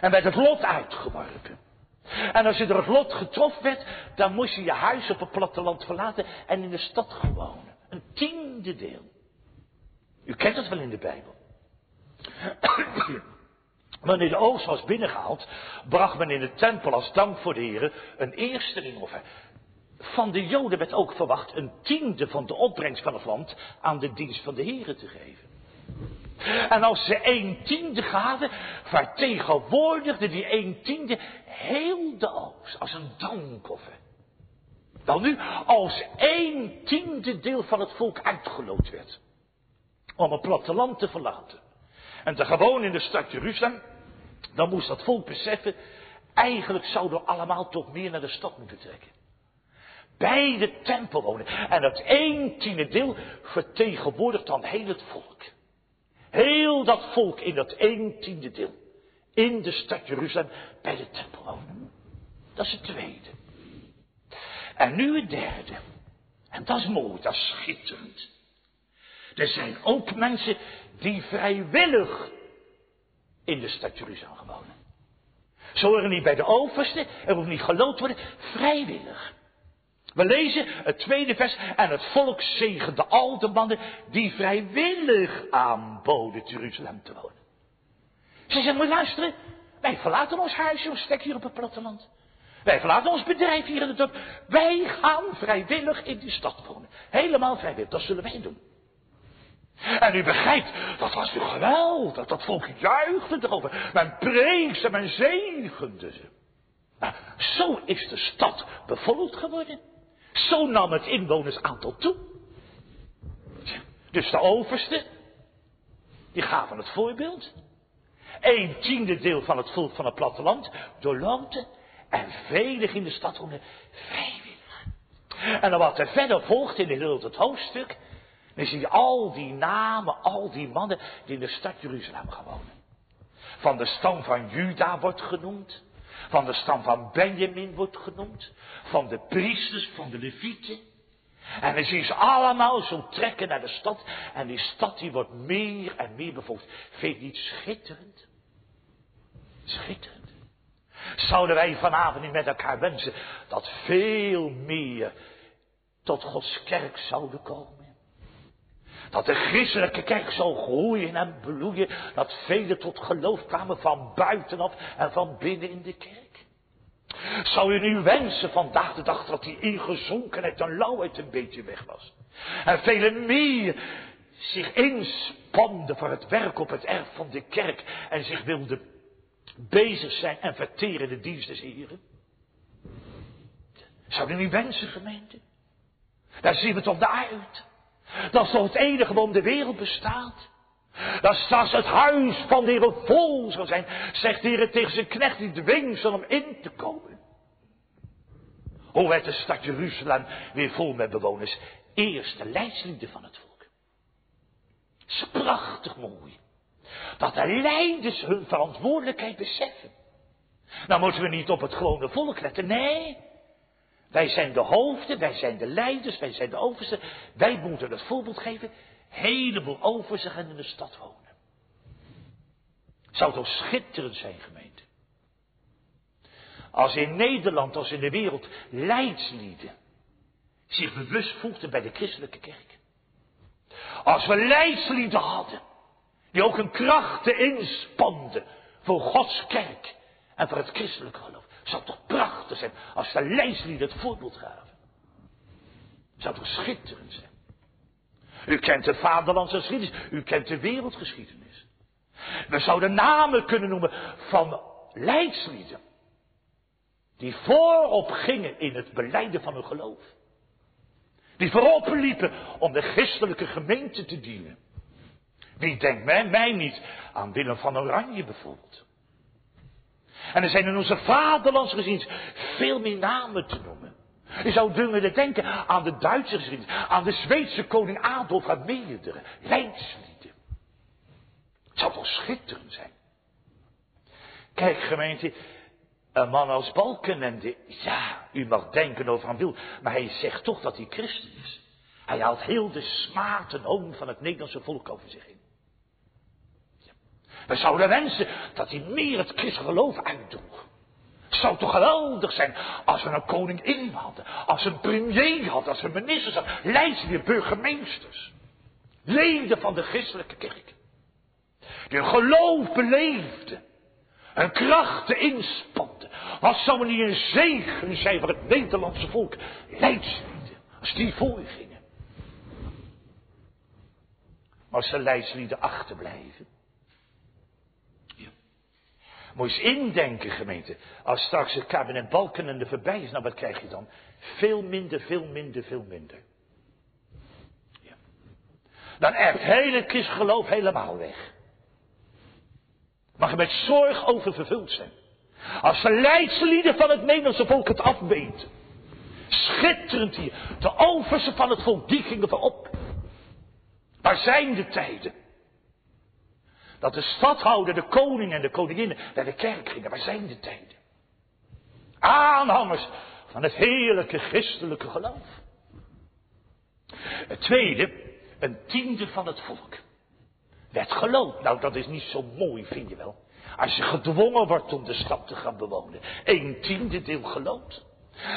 En werd het lot uitgeworpen. En als je door het lot getroffen werd, dan moest je je huis op het platteland verlaten en in de stad wonen. Een tiende deel. U kent het wel in de Bijbel. Wanneer de oogst was binnengehaald, bracht men in de tempel als dank voor de Heer een eerste ringoffer. Van de Joden werd ook verwacht een tiende van de opbrengst van het land aan de dienst van de Heer te geven. En als ze een tiende gaven, vertegenwoordigde die een tiende heel de oogst als een dankoffer. Dan nu, als een tiende deel van het volk uitgeloot werd om het platteland te verlaten en te gewoon in de stad Jeruzalem, dan moest dat volk beseffen, eigenlijk zouden we allemaal toch meer naar de stad moeten trekken. Bij de tempel wonen. En dat één tiende deel vertegenwoordigt dan heel het volk. Heel dat volk in dat één tiende deel. In de stad Jeruzalem bij de tempel wonen. Dat is het tweede. En nu het derde. En dat is mooi, dat is schitterend. Er zijn ook mensen die vrijwillig in de stad Jeruzalem wonen. Ze horen niet bij de overste, er hoeft niet gelood worden, vrijwillig. We lezen het tweede vers. En het volk zegende al de mannen die vrijwillig aanboden Jeruzalem te wonen. Ze zeggen, moet luisteren. Wij verlaten ons huisje, ons stek hier op het platteland. Wij verlaten ons bedrijf hier in het dorp. Wij gaan vrijwillig in die stad wonen. Helemaal vrijwillig. Dat zullen wij doen. En u begrijpt, dat was toch geweldig. Dat volk juichte erover. Men prees en men zegende ze. Nou, zo is de stad bevolkt geworden. Zo nam het inwonersaantal toe. Dus de overste, die gaven het voorbeeld. Een tiende deel van het volk van het platteland doorloten. En velen in de stad wonen vrijwillig. En dan wat er verder volgt in heel het hoofdstuk. Dan zie je al die namen, al die mannen die in de stad Jeruzalem gaan wonen. Van de stam van Juda wordt genoemd. Van de stam van Benjamin wordt genoemd. Van de priesters, van de levieten. En dan zie je ze allemaal zo trekken naar de stad. En die stad die wordt meer en meer bevolkt. Vind niet schitterend? Schitterend. Zouden wij vanavond niet met elkaar wensen dat veel meer tot Gods kerk zouden komen? Dat de christelijke kerk zou groeien en bloeien. Dat velen tot geloof kwamen van buitenaf en van binnen in de kerk. Zou u nu wensen vandaag de dag dat die ingezonkenheid en lauwheid een beetje weg was? En velen meer zich inspanden voor het werk op het erf van de kerk en zich wilden bezig zijn en verteren de dienst des Heren? Zou u niet wensen, gemeente? Daar zien we toch naar uit. Dat is toch het enige waarom de wereld bestaat. Dat straks het huis van de Heer vol zal zijn, zegt de Heer tegen zijn knecht die dwing zal om in te komen. Hoe werd de stad Jeruzalem weer vol met bewoners? Eerste leidslieden van het volk. Het is prachtig mooi. Dat de leiders hun verantwoordelijkheid beseffen. Nou moeten we niet op het gewone volk letten, nee. Wij zijn de hoofden, wij zijn de leiders, wij zijn de oversten. Wij moeten het voorbeeld geven. Heleboel oversten gaan in de stad wonen. Zou toch schitterend zijn, gemeente. Als in Nederland, als in de wereld, leidslieden zich bewust voegden bij de christelijke kerk. Als we leidslieden hadden, die ook een krachten inspanden voor Gods kerk en voor het christelijke geloof. Zou toch prachtig zijn als de leidslieden het voorbeeld gaven. Zou toch schitterend zijn. U kent de vaderlandse geschiedenis, u kent de wereldgeschiedenis. We zouden namen kunnen noemen van leidslieden. Die voorop gingen in het beleiden van hun geloof. Die voorop liepen om de christelijke gemeente te dienen. Wie denkt mij, mij niet aan Willem van Oranje bijvoorbeeld. En er zijn in onze vaderlandse geschiedenis veel meer namen te noemen. Je zou kunnen denken aan de Duitse geschiedenis, aan de Zweedse koning Adolf en meerdere leidslieden. Het zou toch schitterend zijn. Kijk gemeente, een man als Balkenende, ja, u mag denken over aan wil, maar hij zegt toch dat hij christen is. Hij haalt heel de smaad en hoon van het Nederlandse volk over zich in. We zouden wensen dat hij meer het christelijk geloof uitdroeg. Het zou toch geweldig zijn als we een koningin hadden, als we een premier hadden, als we ministers hadden, leidsleden, burgemeesters. Leden van de christelijke kerk. Die hun geloof beleefden. Hun krachten inspanden. Wat zou niet een zegen zijn voor het Nederlandse volk? Leidslieden, als die voor gingen. Maar als de leidslieden achterblijven, moet eens indenken, gemeente. Als straks het kabinet Balken en de voorbij is, nou wat krijg je dan? Veel minder, veel minder, veel minder. Ja. Dan echt hele geloof helemaal weg. Mag je met zorg over vervuld zijn. Als de leidslieden van het Nederlandse volk het afweten. Schitterend hier. De oversten van het volk, die gingen voorop. Waar zijn de tijden? Dat de stadhouder, de koning en de koninginnen naar de kerk gingen. Waar zijn de tijden? Aanhangers van het heerlijke christelijke geloof. Het tweede, een tiende van het volk. Werd geloofd. Nou, dat is niet zo mooi, vind je wel. Als je gedwongen wordt om de stad te gaan bewonen. Een tiende deel geloofd.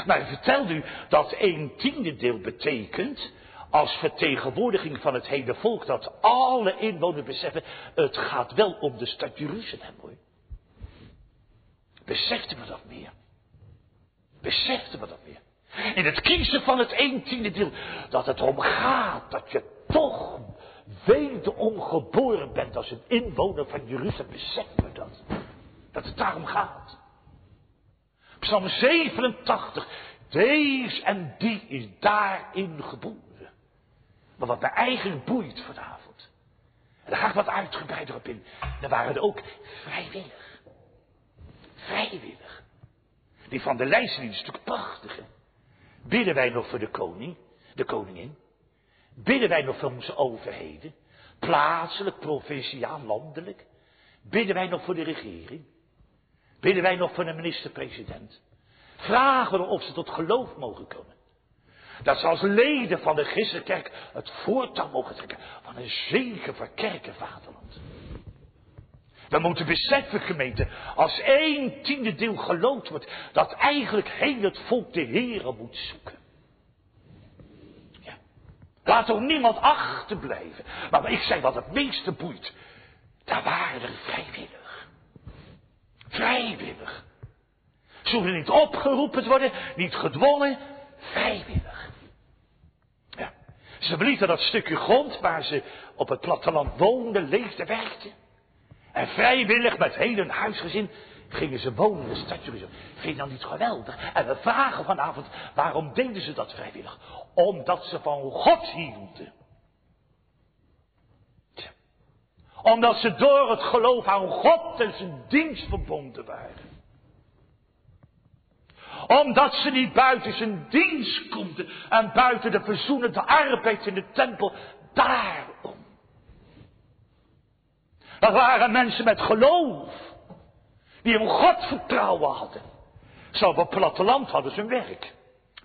Maar ik vertelde u dat een tiende deel betekent als vertegenwoordiging van het hele volk dat alle inwoners beseffen, het gaat wel om de stad Jeruzalem hoor. Beseften we dat meer? Beseften we dat meer? In het kiezen van het een tiende deel, dat het om gaat dat je toch wederom geboren bent als een inwoner van Jeruzalem. Beseffen we dat? Dat het daarom gaat. Psalm 87, deze en die is daarin geboren. Maar wat mij eigenlijk boeit vanavond. En daar ga ik wat uitgebreider op in. Dan waren er ook vrijwillig. Vrijwillig. Die van de lijst is natuurlijk prachtig. Bidden wij nog voor de koning, de koningin? Bidden wij nog voor onze overheden? Plaatselijk, provinciaal, landelijk? Bidden wij nog voor de regering? Bidden wij nog voor de minister-president? Vragen we of ze tot geloof mogen komen? Dat ze als leden van de christelijke kerk het voortouw mogen trekken van een zegen voor kerk vaderland. We moeten beseffen, gemeente, als één tiende deel geloofd wordt, dat eigenlijk heel het volk de Heeren moet zoeken. Ja. Laat er niemand achterblijven. Maar ik zei wat het meeste boeit. Daar waren er vrijwillig. Vrijwillig. Zullen niet opgeroepen worden, niet gedwongen, vrijwillig. Ze verlieten dat stukje grond waar ze op het platteland woonden, leefden, werkten. En vrijwillig met heel hun huisgezin gingen ze wonen in de stad Jeruzalem. Vind je dan niet geweldig? En we vragen vanavond, waarom deden ze dat vrijwillig? Omdat ze van God hielden. Omdat ze door het geloof aan God en zijn dienst verbonden waren omdat ze niet buiten zijn dienst konden en buiten de verzoenende arbeid in de tempel. Daarom. Dat waren mensen met geloof. Die een God vertrouwen hadden. Zo op het platteland hadden ze hun werk.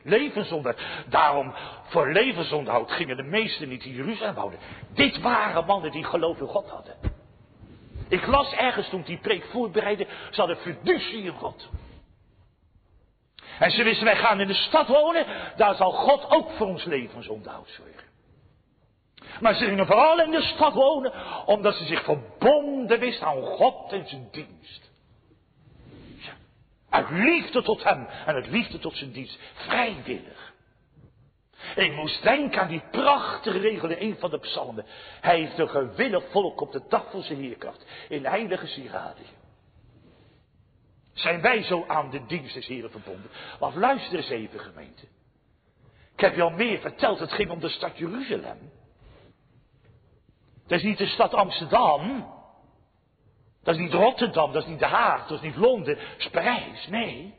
Levensonderhoud. Daarom, voor levensonderhoud gingen de meesten niet in Jeruzalem houden. Dit waren mannen die geloof in God hadden. Ik las ergens toen die preek voorbereidde, ze hadden fiducie in God. En ze wisten, wij gaan in de stad wonen, daar zal God ook voor ons levensonderhoud zorgen. Maar ze gingen vooral in de stad wonen, omdat ze zich verbonden wisten aan God en zijn dienst. Ja, uit liefde tot hem en uit liefde tot zijn dienst. Vrijwillig. Ik moest denken aan die prachtige regel in een van de psalmen. Hij heeft een gewillig volk op de dag van zijn heerkracht. In heilige sieraden. Zijn wij zo aan de dienst des Heren verbonden? Want luister eens even gemeente. Ik heb je al meer verteld, het ging om de stad Jeruzalem. Dat is niet de stad Amsterdam. Dat is niet Rotterdam, dat is niet De Haag, dat is niet Londen, dat is Parijs. Nee,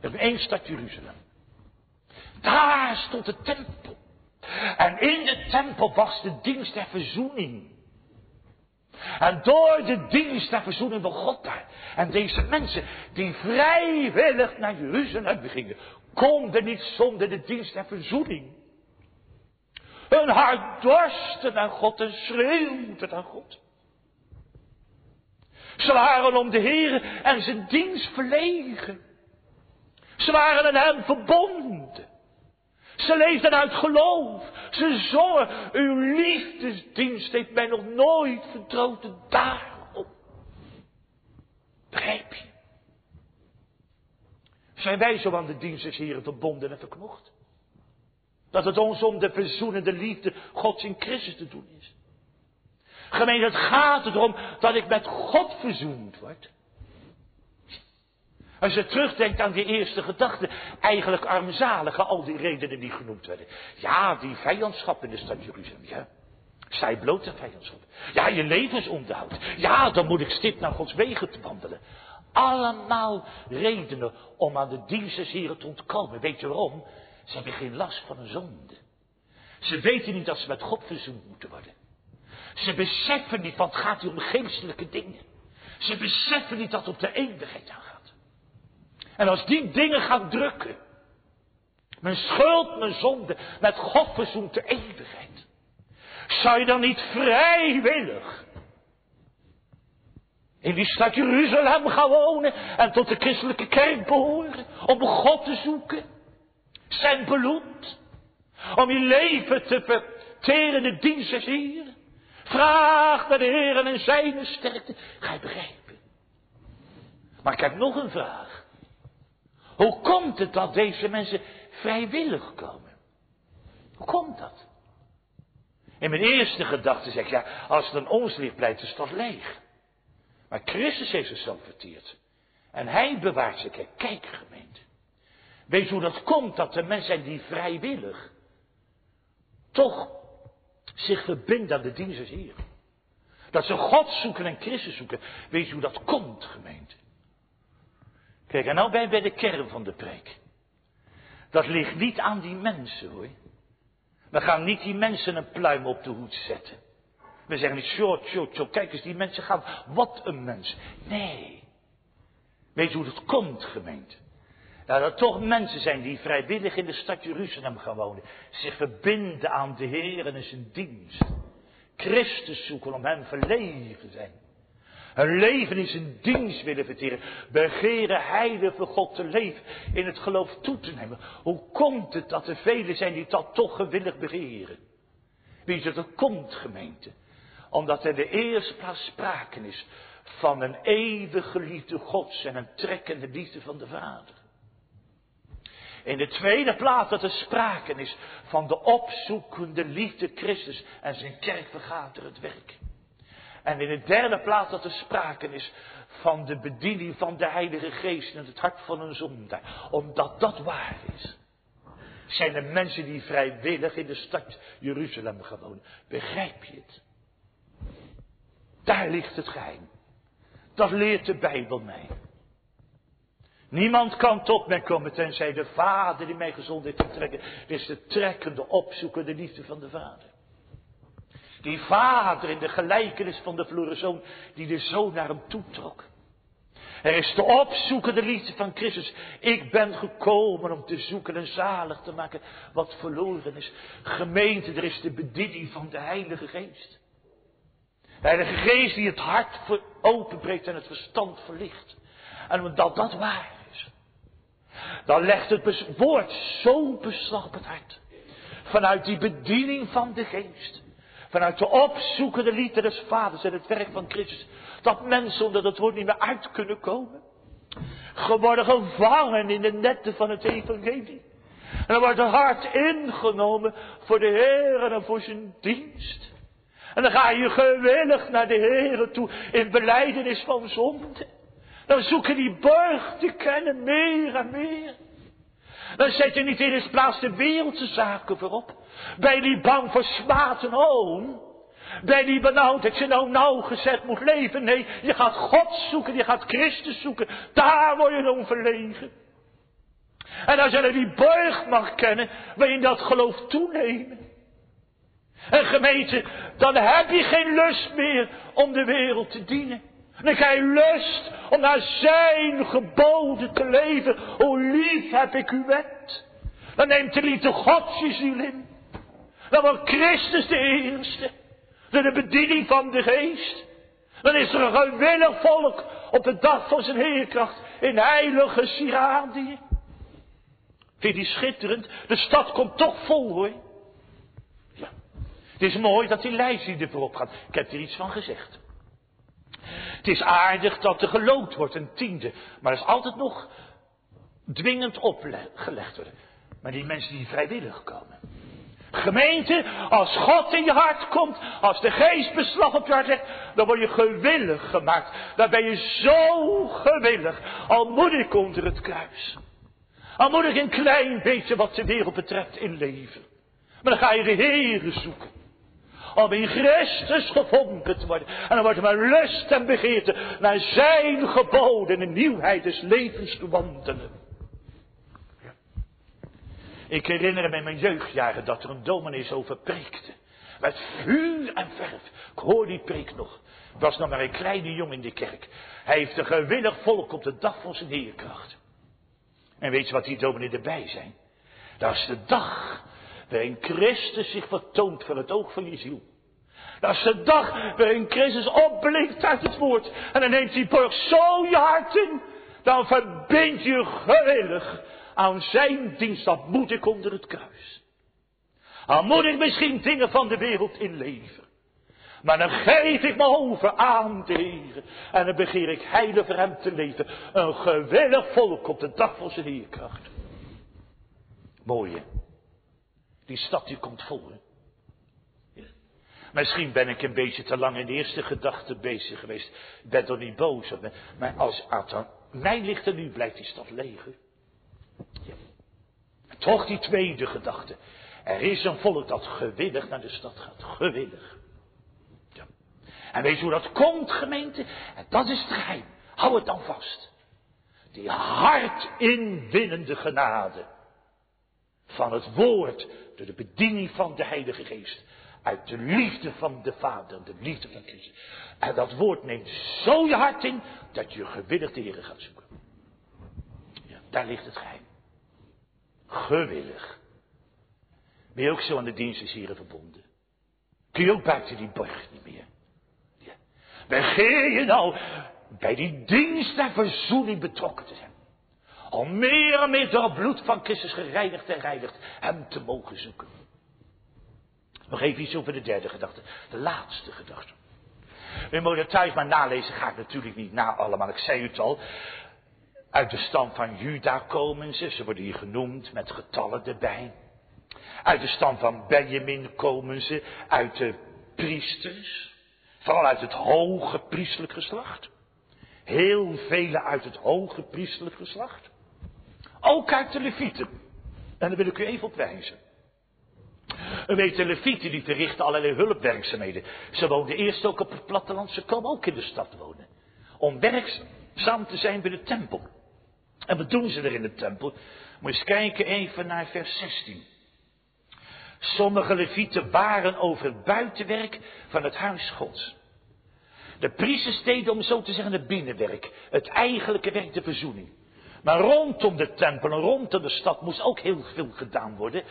dat is één stad Jeruzalem. Daar stond de tempel. En in de tempel was de dienst der verzoening. En door de dienst der verzoening van God daar. En deze mensen die vrijwillig naar Jeruzalem gingen, konden niet zonder de dienst der verzoening. Hun hart dorsten naar God en schreeuwden naar God. Ze waren om de Heer en zijn dienst verlegen. Ze waren aan hem verbonden. Ze leefden uit geloof. Ze zongen, uw liefdesdienst heeft mij nog nooit vertrouwd daarom. Begrijp je? Zijn wij zo aan de dienst des Heren verbonden en verknocht? Dat het ons om de verzoenende liefde Gods in Christus te doen is. Gemeen, het gaat erom dat ik met God verzoend word. Als je terugdenkt aan die eerste gedachte, eigenlijk armzalige, al die redenen die genoemd werden. Ja, die vijandschap in de stad Jeruzalem, ja. Zij blote vijandschap. Ja, je levensonderhoud. Ja, dan moet ik stip naar Gods wegen te wandelen. Allemaal redenen om aan de dienst hier te ontkomen. Weet je waarom? Ze hebben geen last van een zonde. Ze weten niet dat ze met God verzoend moeten worden. Ze beseffen niet, want het gaat hier om geestelijke dingen. Ze beseffen niet dat op de eeuwigheid aangaat. En als die dingen gaan drukken, mijn schuld, mijn zonde, met God verzoend de eeuwigheid. Zou je dan niet vrijwillig in die stad Jeruzalem gaan wonen en tot de christelijke kerk behoren om God te zoeken? Zijn bloed. Om je leven te verteren de dienst des Heer. Vraag naar de Heer en zijn sterkte. Ga je begrijpen. Maar ik heb nog een vraag. Hoe komt het dat deze mensen vrijwillig komen? Hoe komt dat? In mijn eerste gedachte zeg ik, ja, als het aan ons ligt, blijft de stad leeg. Maar Christus heeft zichzelf verteerd. En hij bewaart zich. Kijk, gemeente. Weet hoe dat komt dat er mensen zijn die vrijwillig toch zich verbinden aan de dienst hier. Dat ze God zoeken en Christus zoeken. Weet je hoe dat komt, gemeente? Kijk, en nou ben je bij de kern van de preek. Dat ligt niet aan die mensen, hoor. We gaan niet die mensen een pluim op de hoed zetten. We zeggen niet, short, short, short, kijk eens, die mensen gaan, wat een mens. Nee. Weet je hoe dat komt, gemeente? Dat er toch mensen zijn die vrijwillig in de stad Jeruzalem gaan wonen. Zich verbinden aan de Heer en zijn dienst. Christus zoeken om hem verlegen zijn. Hun leven in zijn dienst willen verteren. Begeren heilig voor God te leven. In het geloof toe te nemen. Hoe komt het dat er velen zijn die dat toch gewillig begeren? Wie dat het komt, gemeente? Omdat er de eerste plaats sprake is van een eeuwige geliefde Gods en een trekkende liefde van de Vader. In de tweede plaats dat er sprake is van de opzoekende liefde Christus en zijn kerk er het werk. En in de derde plaats dat er sprake is van de bediening van de Heilige Geest in het hart van een zondaar. Omdat dat waar is. Zijn er mensen die vrijwillig in de stad Jeruzalem gewoon. Begrijp je het? Daar ligt het geheim. Dat leert de Bijbel mij. Niemand kan tot mij komen tenzij de Vader die mij gezond heeft te trekken. Is de trekkende, opzoekende liefde van de Vader. Die vader in de gelijkenis van de verloren zoon, die de zoon naar hem toetrok. Er is de opzoekende liefde van Christus. Ik ben gekomen om te zoeken en zalig te maken wat verloren is. Gemeente, er is de bediening van de Heilige Geest. De Heilige Geest die het hart openbreekt en het verstand verlicht. En omdat dat waar is, dan legt het woord zo'n beslag op het hart. Vanuit die bediening van de Geest. Vanuit de opzoekende liefde des Vaders en het werk van Christus. Dat mensen onder het woord niet meer uit kunnen komen. Geworden gevangen in de netten van het evangelie. En dan wordt het hart ingenomen voor de Heer en voor zijn dienst. En dan ga je gewillig naar de Heer toe in beleidenis van zonde. Dan zoeken die borg te kennen meer en meer. Dan zet je niet in eens plaats de wereldse zaken voorop. Ben je bang voor smaad en hoon? Ben je benauwd dat je nou nauwgezet moet leven? Nee, je gaat God zoeken, je gaat Christus zoeken. Daar word je dan. En als je die borg mag kennen, wil je dat geloof toenemen. En gemeente, dan heb je geen lust meer om de wereld te dienen. Krijg je lust om naar zijn geboden te leven. Hoe lief heb ik uw wet. Dan neemt de liefde God je ziel in. Dan wordt Christus de eerste. Door de bediening van de geest. Dan is er een gewillig volk op de dag van zijn heerkracht in heilige siradie. Vind je die schitterend? De stad komt toch vol hoor. Ja. Het is mooi dat die lijst die er voorop gaat. Ik heb er iets van gezegd. Het is aardig dat er geloond wordt, een tiende. Maar dat is altijd nog dwingend opgelegd worden. Maar die mensen die vrijwillig komen. Gemeente, als God in je hart komt, als de geest beslag op je hart legt, dan word je gewillig gemaakt. Dan ben je zo gewillig. Al moet ik onder het kruis. Al moet ik een klein beetje wat de wereld betreft in leven. Maar dan ga je de Heere zoeken om in Christus gevonden te worden. En dan wordt er lust en begeerte naar zijn geboden en nieuwheid des levens te wandelen. Ik herinner me in mijn jeugdjaren dat er een dominee over preekte. Met vuur en verf. Ik hoor die preek nog. Ik was nog maar een kleine jongen in de kerk. Hij heeft een gewillig volk op de dag van zijn heerkracht. En weet je wat die dominee erbij zijn? Dat is de dag waarin Christus zich vertoont van het oog van je ziel. Dat is de dag waarin Christus opblinkt uit het woord. En dan neemt hij borg zo je hart in. Dan verbind je gewillig aan zijn dienst. Dat moet ik onder het kruis. Dan moet ik misschien dingen van de wereld inleveren. Maar dan geef ik me over aan de Heer. En dan begeer ik heilig voor hem te leven. Een gewillig volk op de dag van zijn heerkracht. Mooie. Die stad die komt vol. Misschien ben ik een beetje te lang in de eerste gedachte bezig geweest. Ik ben toch niet boos op. Maar als aan mij ligt er nu, blijft die stad leeg. Ja. Toch die tweede gedachte. Er is een volk dat gewillig naar de stad gaat. Gewillig. Ja. En weet je hoe dat komt, gemeente? En dat is het geheim. Hou het dan vast. Die hart inwinnende genade van het woord, door de bediening van de Heilige Geest. Uit de liefde van de Vader, de liefde van Christus. En dat woord neemt zo je hart in, dat je gewillig de Heer gaat zoeken. Ja, daar ligt het geheim. Gewillig. Ben je ook zo aan de diensten hier verbonden? Kun je ook buiten die borg niet meer? Ja. Begeer je nou bij die dienst en verzoening betrokken te zijn? Om meer en meer door het bloed van Christus gereinigd en reinigd hem te mogen zoeken. Nog even iets over de derde gedachte. De laatste gedachte. U moet het thuis maar nalezen, ga ik natuurlijk niet na allemaal. Ik zei het al. Uit de stam van Juda komen ze. Ze worden hier genoemd met getallen erbij. Uit de stam van Benjamin komen ze. Uit de priesters. Vooral uit het hoge priestelijk geslacht. Heel vele uit het hoge priestelijk geslacht. Ook uit de levieten. En daar wil ik u even op wijzen. U weet, de levieten die verrichten allerlei hulpwerkzaamheden. Ze woonden eerst ook op het platteland, ze komen ook in de stad wonen. Om werkzaam te zijn bij de tempel. En wat doen ze er in de tempel? Moet je eens kijken even naar vers 16. Sommige levieten waren over het buitenwerk van het huis Gods. De priesters deden, om zo te zeggen, het binnenwerk. Het eigenlijke werk, de verzoening. Maar rondom de tempel en rondom de stad moest ook heel veel gedaan worden.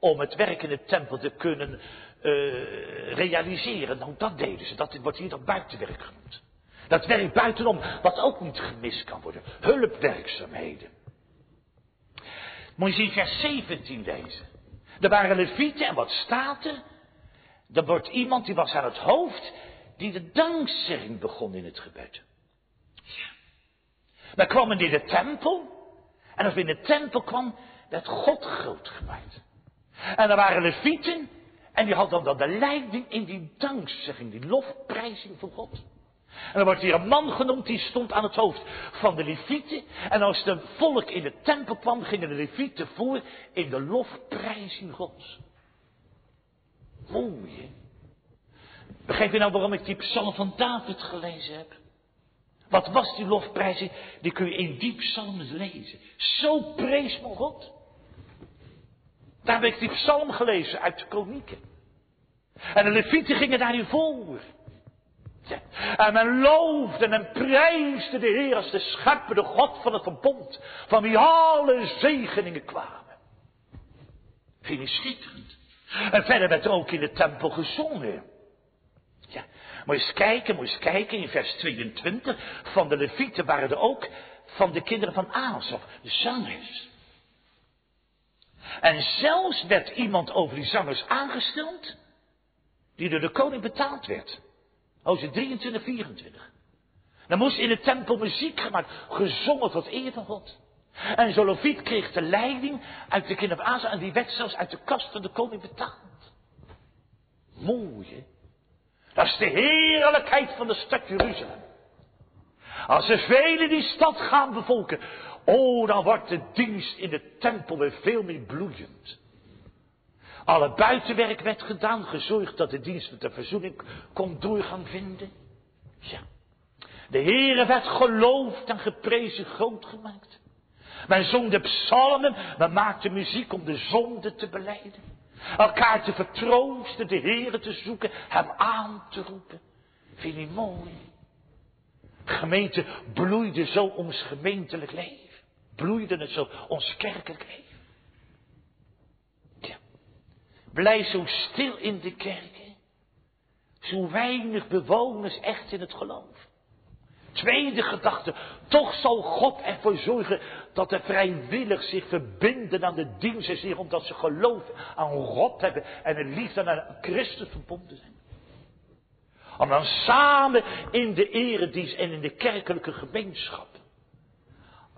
Om het werk in de tempel te kunnen uh, realiseren. Nou, dat deden ze. Dat wordt hier dat buitenwerk genoemd. Dat werk buitenom, wat ook niet gemist kan worden. Hulpwerkzaamheden. Moet je zien vers 17 lezen. Er waren levieten en wat staat er? Er wordt iemand die was aan het hoofd die de dankzegging begon in het gebed. Dan kwam in de tempel. En als we in de tempel kwam, werd God groot gemaakt. En er waren levieten. En die hadden dan de leiding in die dankzegging, die lofprijzing voor God. En dan wordt hier een man genoemd, die stond aan het hoofd van de levieten. En als de volk in de tempel kwam, gingen de levieten voor in de lofprijzing Gods. Mooi, hè? Begrijp je nou waarom ik die psalm van David gelezen heb? Wat was die lofprijzing? Die kun je in die psalmen lezen. Zo prees me God. Daar ik die psalm gelezen uit de kronieken. En de levieten gingen daarin voor. En men loofde en prijsde de Heer als de schepper, de God van het verbond, van wie alle zegeningen kwamen. Vind je schitterend? En verder werd er ook in de tempel gezongen. Ja, moet je eens kijken, moet je eens kijken in vers 22. Van de levieten waren er ook van de kinderen van Azov, de zangers. En zelfs werd iemand over die zangers aangesteld, die door de koning betaald werd. Hoofdstuk 23, 24. Dan moest in de tempel muziek gemaakt, gezongen tot eer van God. En Zolofiet kreeg de leiding uit de kinderen van Azov en die werd zelfs uit de kast van de koning betaald. Mooi, hè? Dat is de heerlijkheid van de stad Jeruzalem. Als er velen die stad gaan bevolken, oh, dan wordt de dienst in de tempel weer veel meer bloeiend. Alle buitenwerk werd gedaan, gezorgd dat de dienst met de verzoening kon doorgang vinden. Ja. De Heere werd geloofd en geprezen groot gemaakt. Men zong de psalmen, men maakte muziek om de zonde te beleiden. Elkaar te vertroosten, de Heere te zoeken, hem aan te roepen. Vind je mooi? Gemeente bloeide zo ons gemeentelijk leven. Bloeide het zo ons kerkelijk leven. Ja. Blijf zo stil in de kerken. Zo weinig bewoners echt in het geloof. Tweede gedachte, toch zal God ervoor zorgen dat er vrijwillig zich verbinden aan de dienst zich omdat ze geloof aan God hebben en een liefde aan Christus verbonden zijn. Om dan samen in de eredienst en in de kerkelijke gemeenschap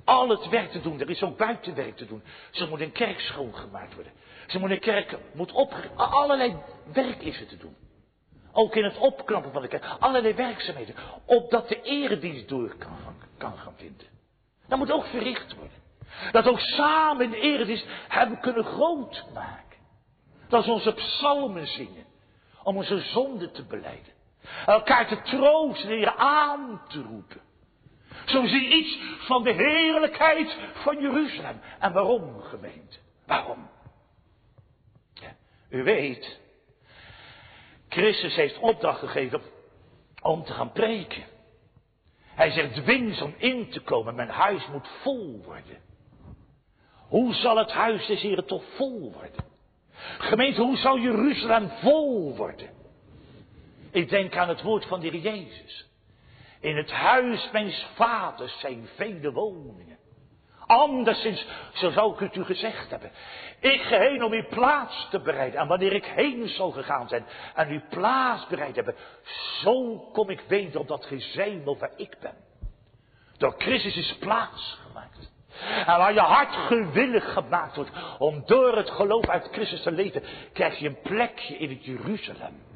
al het werk te doen. Er is ook buitenwerk te doen. Ze moet een kerk schoongemaakt worden. Ze moet een kerk moet opgericht. Allerlei werk is er te doen. Ook in het opknappen van de kerk. Allerlei werkzaamheden. Opdat de eredienst door kan, kan gaan vinden. Dat moet ook verricht worden. Dat ook samen in de hebben kunnen groot maken. Dat is onze psalmen zingen. Om onze zonde te beleiden. Elkaar te troosten en aan te roepen. Zo zie je iets van de heerlijkheid van Jeruzalem. En waarom, gemeente? Waarom? Ja, u weet, Christus heeft opdracht gegeven om te gaan preken. Hij zegt, dwing ze om in te komen, mijn huis moet vol worden. Hoe zal het huis des Heren toch vol worden? Gemeente, hoe zal Jeruzalem vol worden? Ik denk aan het woord van de Heer Jezus. In het huis mijns vaders zijn vele woningen. Anderszins, zo zou ik het u gezegd hebben. Ik ga heen om uw plaats te bereiden. En wanneer ik heen zal gegaan zijn en uw plaats bereid hebben, zo kom ik weder op dat gezemel waar ik ben. Door Christus is plaats gemaakt. En waar je hart gewillig gemaakt wordt om door het geloof uit Christus te leven, krijg je een plekje in het Jeruzalem.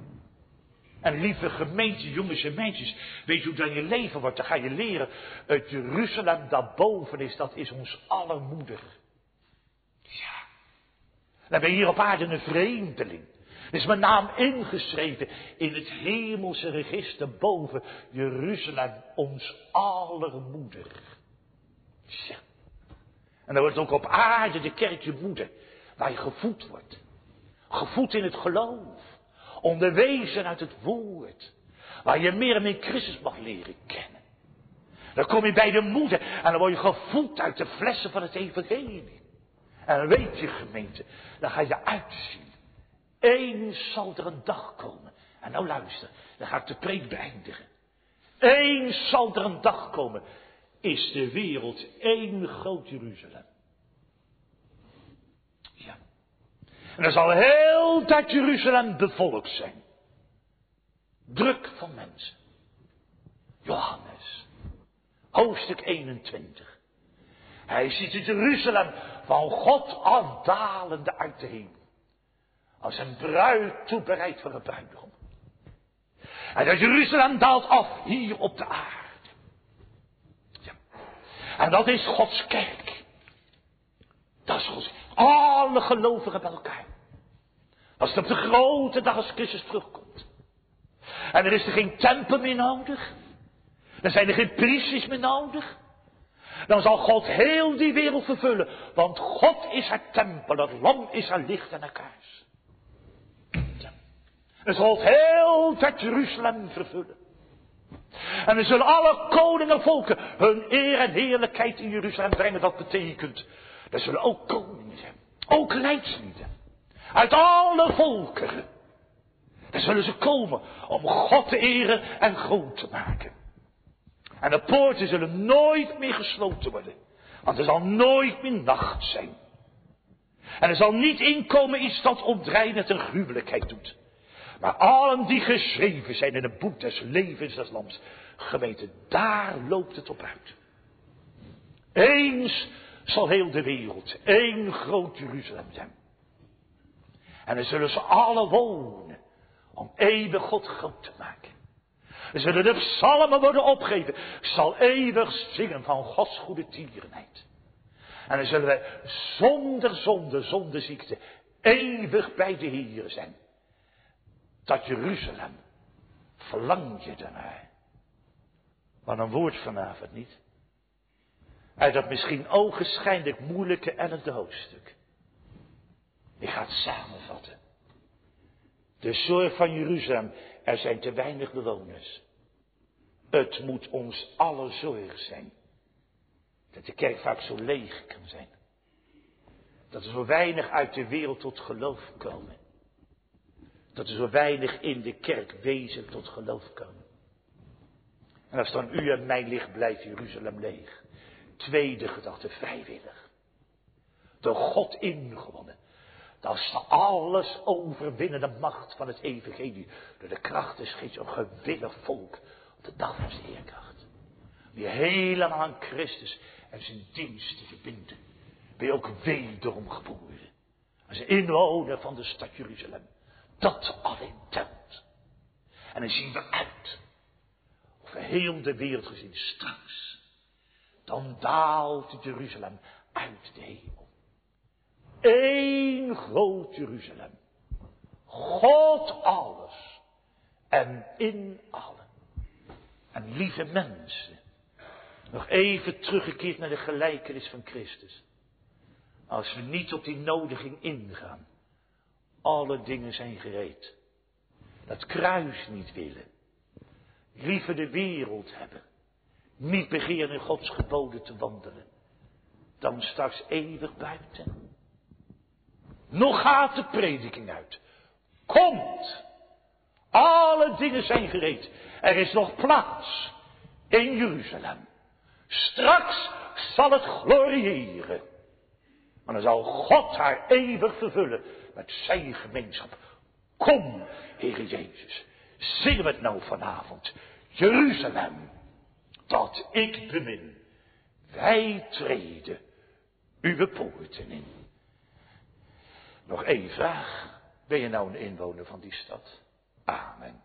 En lieve gemeente, jongens en meisjes, weet je hoe dan je leven wordt? Dan ga je leren, het Jeruzalem daarboven is, dat is ons aller moeder. Ja. Dan ben je hier op aarde een vreemdeling. Er is mijn naam ingeschreven in het hemelse register boven Jeruzalem, ons aller moeder. Ja. En dan wordt ook op aarde de kerk je moeder, waar je gevoed wordt Gevoed in het geloof. Onderwezen uit het woord. Waar je meer en meer Christus mag leren kennen. Dan kom je bij de moeder en dan word je gevoed uit de flessen van het evangelie. En weet je gemeente, dan ga je uitzien. Eens zal er een dag komen. En nou luister, dan ga ik de preek beëindigen. Eens zal er een dag komen. Is de wereld één groot Jeruzalem. Ja. En dan zal heel dat Jeruzalem bevolkt zijn. Druk van mensen. Johannes. Hoofdstuk 21. Hij ziet het Jeruzalem van God afdalende uit de hemel. Als een bruid toebereid voor een bruidegom. En dat Jeruzalem daalt af hier op de aarde. Ja. En dat is Gods kerk. Dat is Gods Alle gelovigen bij elkaar. Als op de grote dag als Christus terugkomt. En er is er geen tempel meer nodig. Dan zijn er geen priesters meer nodig. Dan zal God heel die wereld vervullen. Want God is haar tempel, het lam is haar licht en haar kaars. En zal heel dat Jeruzalem vervullen. En dan zullen alle koningen volken hun eer en heerlijkheid in Jeruzalem brengen. Dat betekent, er zullen ook koningen zijn. Ook leidslieden. Uit alle volkeren. Dan zullen ze komen om God te eren en groot te maken. En de poorten zullen nooit meer gesloten worden. Want er zal nooit meer nacht zijn. En er zal niet inkomen iets dat ontdrijnend en gruwelijkheid doet. Maar allen die geschreven zijn in het boek des levens des lams. Geweten, daar loopt het op uit. Eens zal heel de wereld één groot Jeruzalem zijn. En dan zullen ze alle wonen om eeuwig God groot te maken. Dan zullen de psalmen worden opgegeven. Zal eeuwig zingen van Gods goede tierenheid. En dan zullen wij zonder zonde, zonder ziekte, eeuwig bij de Heer zijn. Dat Jeruzalem, verlang je daarnaar. Maar een woord vanavond niet. Uit dat misschien ogenschijnlijk moeilijke elfde hoofdstuk. Ik ga het samenvatten. De zorg van Jeruzalem, er zijn te weinig bewoners. Het moet ons alle zorg zijn. Dat de kerk vaak zo leeg kan zijn. Dat er zo weinig uit de wereld tot geloof komen. Dat er zo weinig in de kerk wezen tot geloof komen. En als dan u en mij ligt, blijft Jeruzalem leeg. Tweede gedachte, vrijwillig. Door God ingewonnen. Dat is de alles overwinnende macht van het evangelie. Door de kracht des geest, een gewillig volk. Op de dag van zijn heerkracht. Die helemaal aan Christus en zijn dienst te verbinden. Ben je ook wederom geboren. Als inwoner van de stad Jeruzalem. Dat alleen telt. En dan zien we uit. Over heel de wereld gezien straks. Dan daalt Jeruzalem uit de hemel. Eén groot Jeruzalem. God alles. En in allen. En lieve mensen. Nog even teruggekeerd naar de gelijkenis van Christus. Als we niet op die nodiging ingaan. Alle dingen zijn gereed. Dat kruis niet willen. Liever de wereld hebben. Niet begeren in Gods geboden te wandelen. Dan straks eeuwig buiten. Nog gaat de prediking uit. Komt. Alle dingen zijn gereed. Er is nog plaats in Jeruzalem. Straks zal het gloriëren. Maar dan zal God haar eeuwig vervullen met zijn gemeenschap. Kom, Heer Jezus, zingen we het nou vanavond. Jeruzalem, dat ik bemin. Wij treden uw poorten in. Nog één vraag. Ben je nou een inwoner van die stad? Amen.